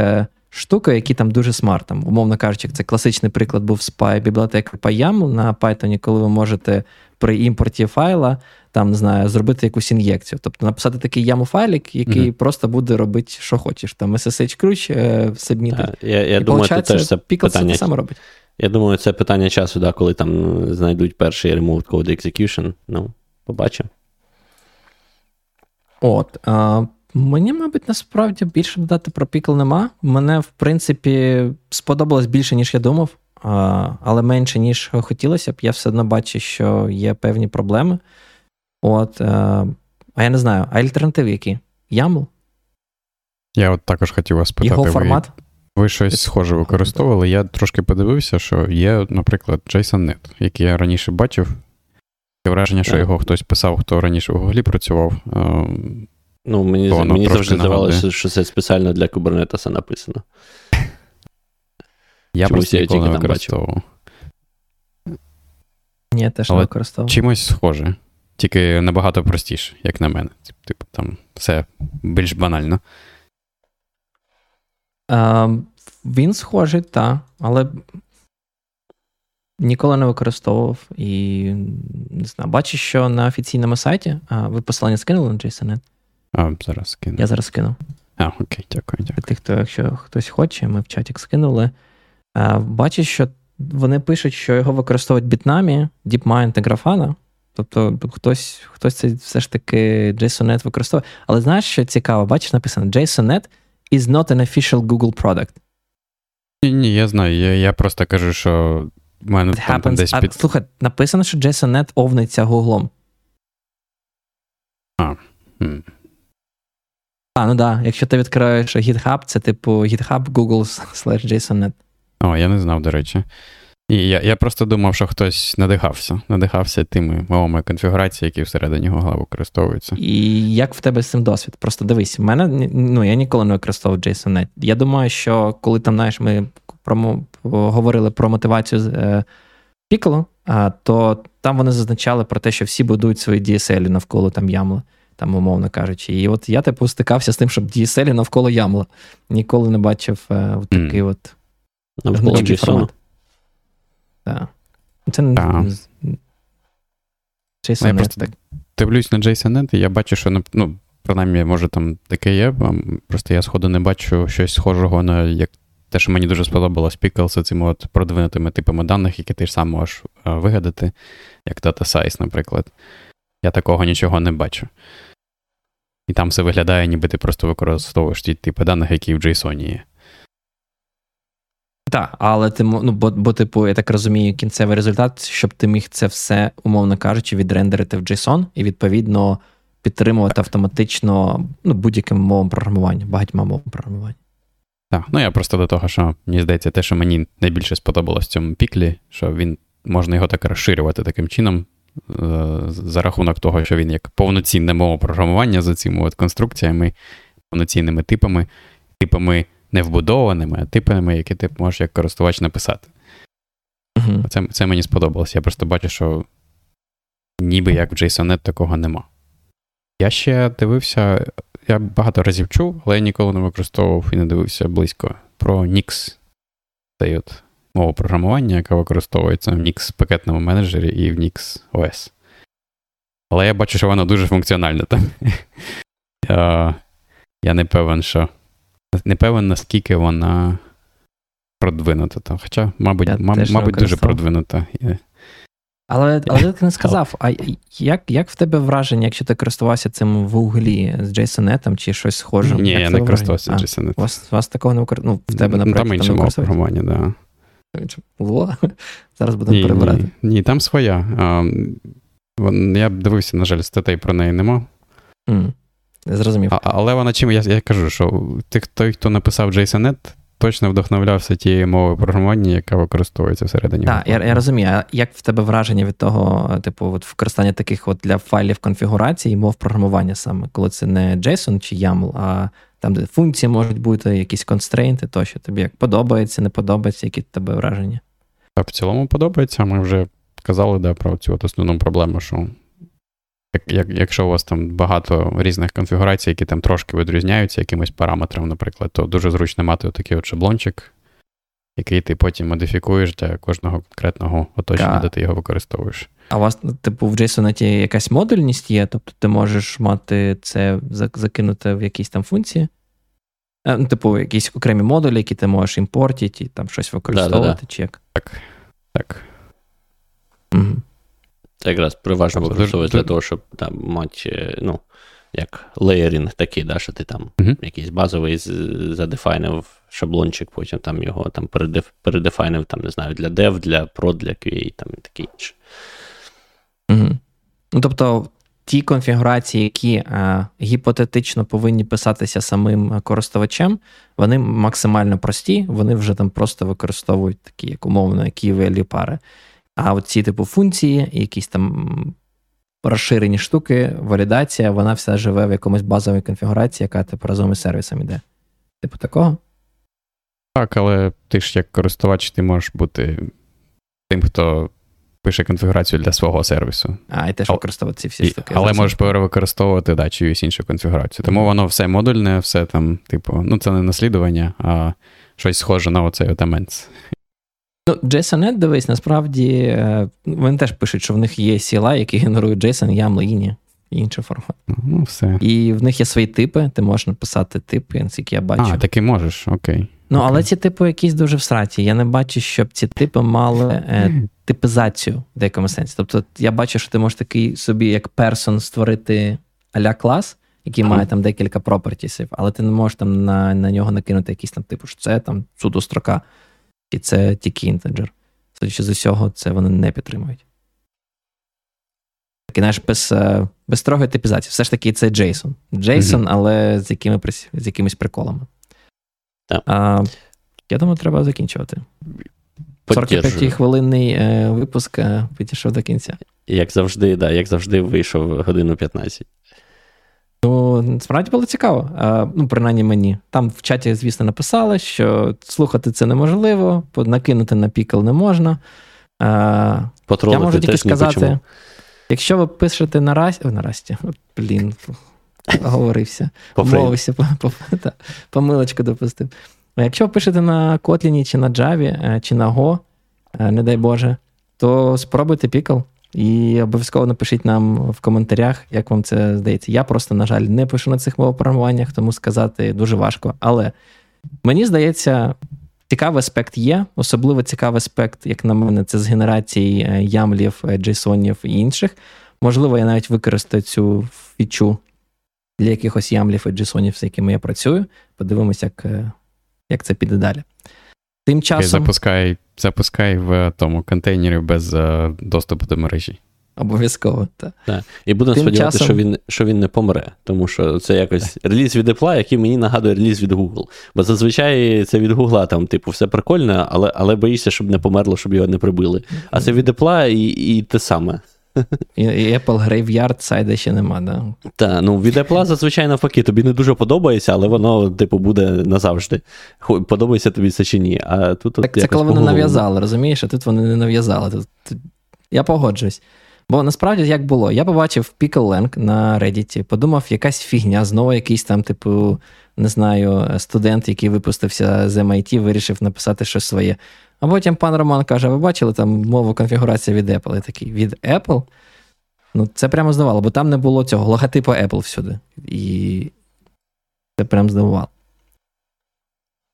штуки, які там дуже смарт. Там, Умовно кажучи, це класичний приклад був спай бібліотека PyYAML на Python, коли ви можете при імпорті файла там, не знаю, зробити якусь ін'єкцію. Тобто написати такий яму файлік, який mm-hmm. просто буде робити, що хочеш. Там SSH ключ, сабмітить. Я я думаю, це теж це питання. Це саме робить. Я думаю, це питання часу, да, коли там знайдуть перший Remote Code Execution. Ну, побачимо. От. А, Мені, мабуть, насправді більше додати про пікл нема. Мене, в принципі, сподобалось більше, ніж я думав, але менше, ніж хотілося б. Я все одно бачу, що є певні проблеми. От, А я не знаю, а альтернативи які? YAML? Я от також хотів вас питати. Його формат? Ви, ви щось схоже використовували. Я трошки подивився, що є, наприклад, JSON.NET, який я раніше бачив. Таке враження, що його хтось писав, хто раніше в Гуглі працював. Ну, Мені мені завжди здавалося, що це спеціально для Kubernetes написано. Я Чомусь просто ніколи не використовував. Ні, теж не використовував. Чимось схоже. тільки набагато простіше, як на мене. Типу, там все більш банально. А, Він схожий, так, але ніколи не використовував і не знаю. Бачу, що на офіційному сайті а, ви посилання скинули на JSONNet? А, зараз скину. Я зараз скину. А, окей, дякую, дякую. Тих, хто, якщо хтось хоче, ми в чаті скинули. А, Бачиш, що вони пишуть, що його використовують бітнамі, DeepMind та Grafana. Тобто хтось хтось це все ж таки JSONNet використовує. Але знаєш, що цікаво? Бачиш, написано: JSONNet is not an official Google product. Ні, ні, я знаю. Я я просто кажу, що в мене там, там десь під... А, Слухай, написано, що JSONNet овниться Гуглом. А. Хм. А, ну так. Да. Якщо ти відкриєш GitHub, це типу GitHub Google (laughs) slash JSONNet. О, я не знав, до речі. І я я просто думав, що хтось надихався, надихався тими мовами конфігурації, які всередині Google використовуються. І як в тебе з цим досвід? Просто дивись, в мене ну, я ніколи не використовував JSONNet. Я думаю, що коли там, знаєш, ми про, говорили про мотивацію е, Piccolo, то там вони зазначали про те, що всі будують свої DSL навколо там ямла, там, умовно кажучи. І от я типу стикався з тим, щоб DSL навколо ямла. Ніколи не бачив е, такий mm. от. Навколо JSON. Так. Це не JSON. Я просто так. дивлюсь на JSON, і я бачу, що ну, принаймні, може, там таке є. Просто я сходу не бачу щось схожого на як те, що мені дуже сподобалось Pickles, цими от продвинутими типами даних, які ти ж сам можеш вигадати, як Data Size, наприклад. Я такого нічого не бачу. І там все виглядає, ніби ти просто використовуєш ті типи даних, які в JSON є. Так, але ти ну, бо, бо, типу, я так розумію, кінцевий результат, щоб ти міг це все, умовно кажучи, відрендерити в JSON і відповідно підтримувати автоматично ну, будь-яким мовом програмування, багатьма мовами програмування. Так, ну я просто до того, що мені здається, те, що мені найбільше сподобалось в цьому піклі, що він можна його так розширювати таким чином, за рахунок того, що він як повноцінне мова програмування за цими от конструкціями, повноцінними типами, типами не вбудованими, а типами, які ти можеш як користувач написати. Uh-huh. Це це мені сподобалось. Я просто бачу, що ніби як в JSONNet такого нема. Я ще дивився, я багато разів чув, але я ніколи не використовував і не дивився близько про Nix. Це от мова програмування, яка використовується в Nix пакетному менеджері і в Nix OS. Але я бачу, що вона дуже функціональна там. (laughs) Я, не певен, що не певен, наскільки вона продвинута. Там. Хоча, мабуть, мабуть, мабуть дуже продвинута. Але (laughs) але ти не сказав, а як як в тебе враження, якщо ти користувався цим в углі з JSON чи щось схоже? Ні, як я не користувався JSON. У вас, вас такого не використовується? Ну, в тебе, наприклад, там інша мова програмування, так. Да. (laughs) Зараз будемо перебирати. Ні, ні, там своя. А, Я дивився, на жаль, статей про неї нема. Mm. Зрозумів. А, але вона чим я я кажу, що тих, той, хто написав JSONNet, точно вдохновлявся тією мовою програмування, яка використовується всередині. Так, я я розумію. А як в тебе враження від того, типу, от використання таких от для файлів конфігурації мов програмування саме, коли це не JSON чи YAML, а там, де функції можуть бути, якісь констрейнти, тощо тобі як подобається, не подобається, які тебе враження? Так, в цілому подобається. Ми вже казали да, про цю от основну проблему, що як, Якщо у вас там багато різних конфігурацій, які там трошки відрізняються якимось параметром, наприклад, то дуже зручно мати такий от шаблончик, який ти потім модифікуєш для кожного конкретного оточення, де ти його використовуєш. А у вас, типу, в JSON якась модульність є, тобто ти можеш мати це закинути в якісь там функції? Е, ну, Типу, якісь окремі модулі, які ти можеш імпортити і там щось використовувати, да, да, чи як? Так. Так. Угу. Це якраз переважно використовується для того, щоб там мати, ну, як layering такий, да, що ти там uh-huh. якийсь базовий задефайнив шаблончик, потім там його там передеф, передефайнив, там, не знаю, для dev, для prod, для QA там і таке інше. Угу. Ну, тобто, ті конфігурації, які е, гіпотетично повинні писатися самим користувачем, вони максимально прості, вони вже там просто використовують такі, як умовно, value пари. А от ці типу функції, якісь там розширені штуки, валідація, вона вся живе в якомусь базовій конфігурації, яка типу разом із сервісом іде. Типу такого? Так, але ти ж як користувач, ти можеш бути тим, хто пише конфігурацію для свого сервісу. А, і теж використовувати ці всі і, штуки. Але можеш перевикористовувати да, чиюсь іншу конфігурацію. Тому воно все модульне, все там, типу, ну це не наслідування, а щось схоже на оцей отаменц. Ну, JSON, дивись, насправді е, вони теж пишуть, що в них є CLI, які генерують JSON, YAML, INI і інший формат. Ну, все. І в них є свої типи, ти можеш написати тип, наскільки я бачу. А, так і можеш, окей. Ну, але ці типи якісь дуже всраті. Я не бачу, щоб ці типи мали е, типізацію в деякому сенсі. Тобто, я бачу, що ти можеш такий собі, як персон, створити аля клас, який має там декілька пропертісів, але ти не можеш там на на нього накинути якийсь там типу, що це там судострока, і це тільки інтеджер. Судячи з усього, це вони не підтримують. Такий знаєш, без е, без строгої типізації. Все ж таки, це JSON. JSON, mm-hmm. але з якими, з якимись приколами. Так. А, Я думаю, треба закінчувати. 45-хвилинний е, випуск е, підійшов до кінця. Як завжди, да, як завжди, вийшов годину 15. Ну, справді було цікаво. А, ну, принаймні мені. Там в чаті, звісно, написали, що слухати це неможливо, накинути на пікл не можна. А, Я можу тільки сказати, якщо ви пишете на Расті, на Расті, блін, оговорився, мовився, помилочку допустив. Якщо ви пишете на Kotlin чи на Java, е, чи на Go, е, не дай Боже, то спробуйте пікл. І обов'язково напишіть нам в коментарях, як вам це здається. Я просто, на жаль, не пишу на цих мовопрограмуваннях, тому сказати дуже важко. Але мені здається, цікавий аспект є. Особливо цікавий аспект, як на мене, це з генерації е, ямлів, джейсонів і інших. Можливо, я навіть використаю цю фічу для якихось ямлів і джейсонів, з якими я працюю. Подивимося, як як це піде далі. Тим часом. Запускай запускай в тому контейнері без uh, доступу до мережі. Обов'язково, так. так. І будемо сподіватися, часом... що він що він не помре, тому що це якось так. реліз від Apple, який мені нагадує реліз від Google. Бо зазвичай це від Google, там, типу, все прикольно, але але боїшся, щоб не померло, щоб його не прибили. А це від Apple і, і те саме. І, і Apple Graveyard сайда ще нема, да? Так, ну від Apple зазвичай навпаки, тобі не дуже подобається, але воно, типу, буде назавжди. Подобається тобі це чи ні. А тут Так це коли вони нав'язали, розумієш, а тут вони не нав'язали. Тут, тут... Я погоджуюсь. Бо насправді як було? Я побачив PickleLang на Reddit, подумав, якась фігня, знову якийсь там, типу, не знаю, студент, який випустився з MIT, вирішив написати щось своє. А потім пан Роман каже: ви бачили там мову конфігурації від Apple? Я такий, від Apple? Ну, це прямо здавало, бо там не було цього логотипу Apple всюди. І це прям здивувало.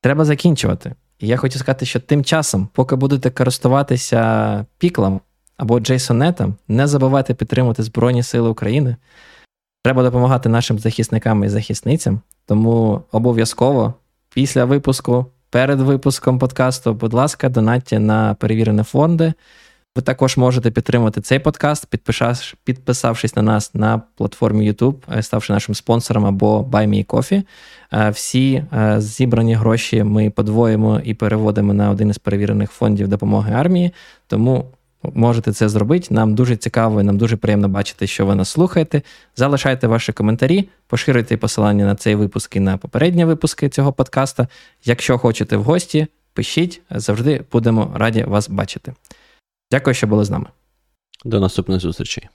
Треба закінчувати. І я хочу сказати, що тим часом, поки будете користуватися піклом або JSON, не забувайте підтримувати Збройні Сили України. Треба допомагати нашим захисникам і захисницям. Тому обов'язково після випуску перед випуском подкасту, будь ласка, донатьте на перевірені фонди. Ви також можете підтримати цей подкаст, підписавшись на нас на платформі YouTube, е, ставши нашим спонсором або BuyMeCoffee. Е, всі е, зібрані гроші ми подвоїмо і переводимо на один із перевірених фондів допомоги армії. Тому можете це зробити. Нам дуже цікаво і нам дуже приємно бачити, що ви нас слухаєте. Залишайте ваші коментарі, поширюйте посилання на цей випуск і на попередні випуски цього подкаста. Якщо хочете в гості, пишіть, завжди будемо раді вас бачити. Дякую, що були з нами. До наступної зустрічі.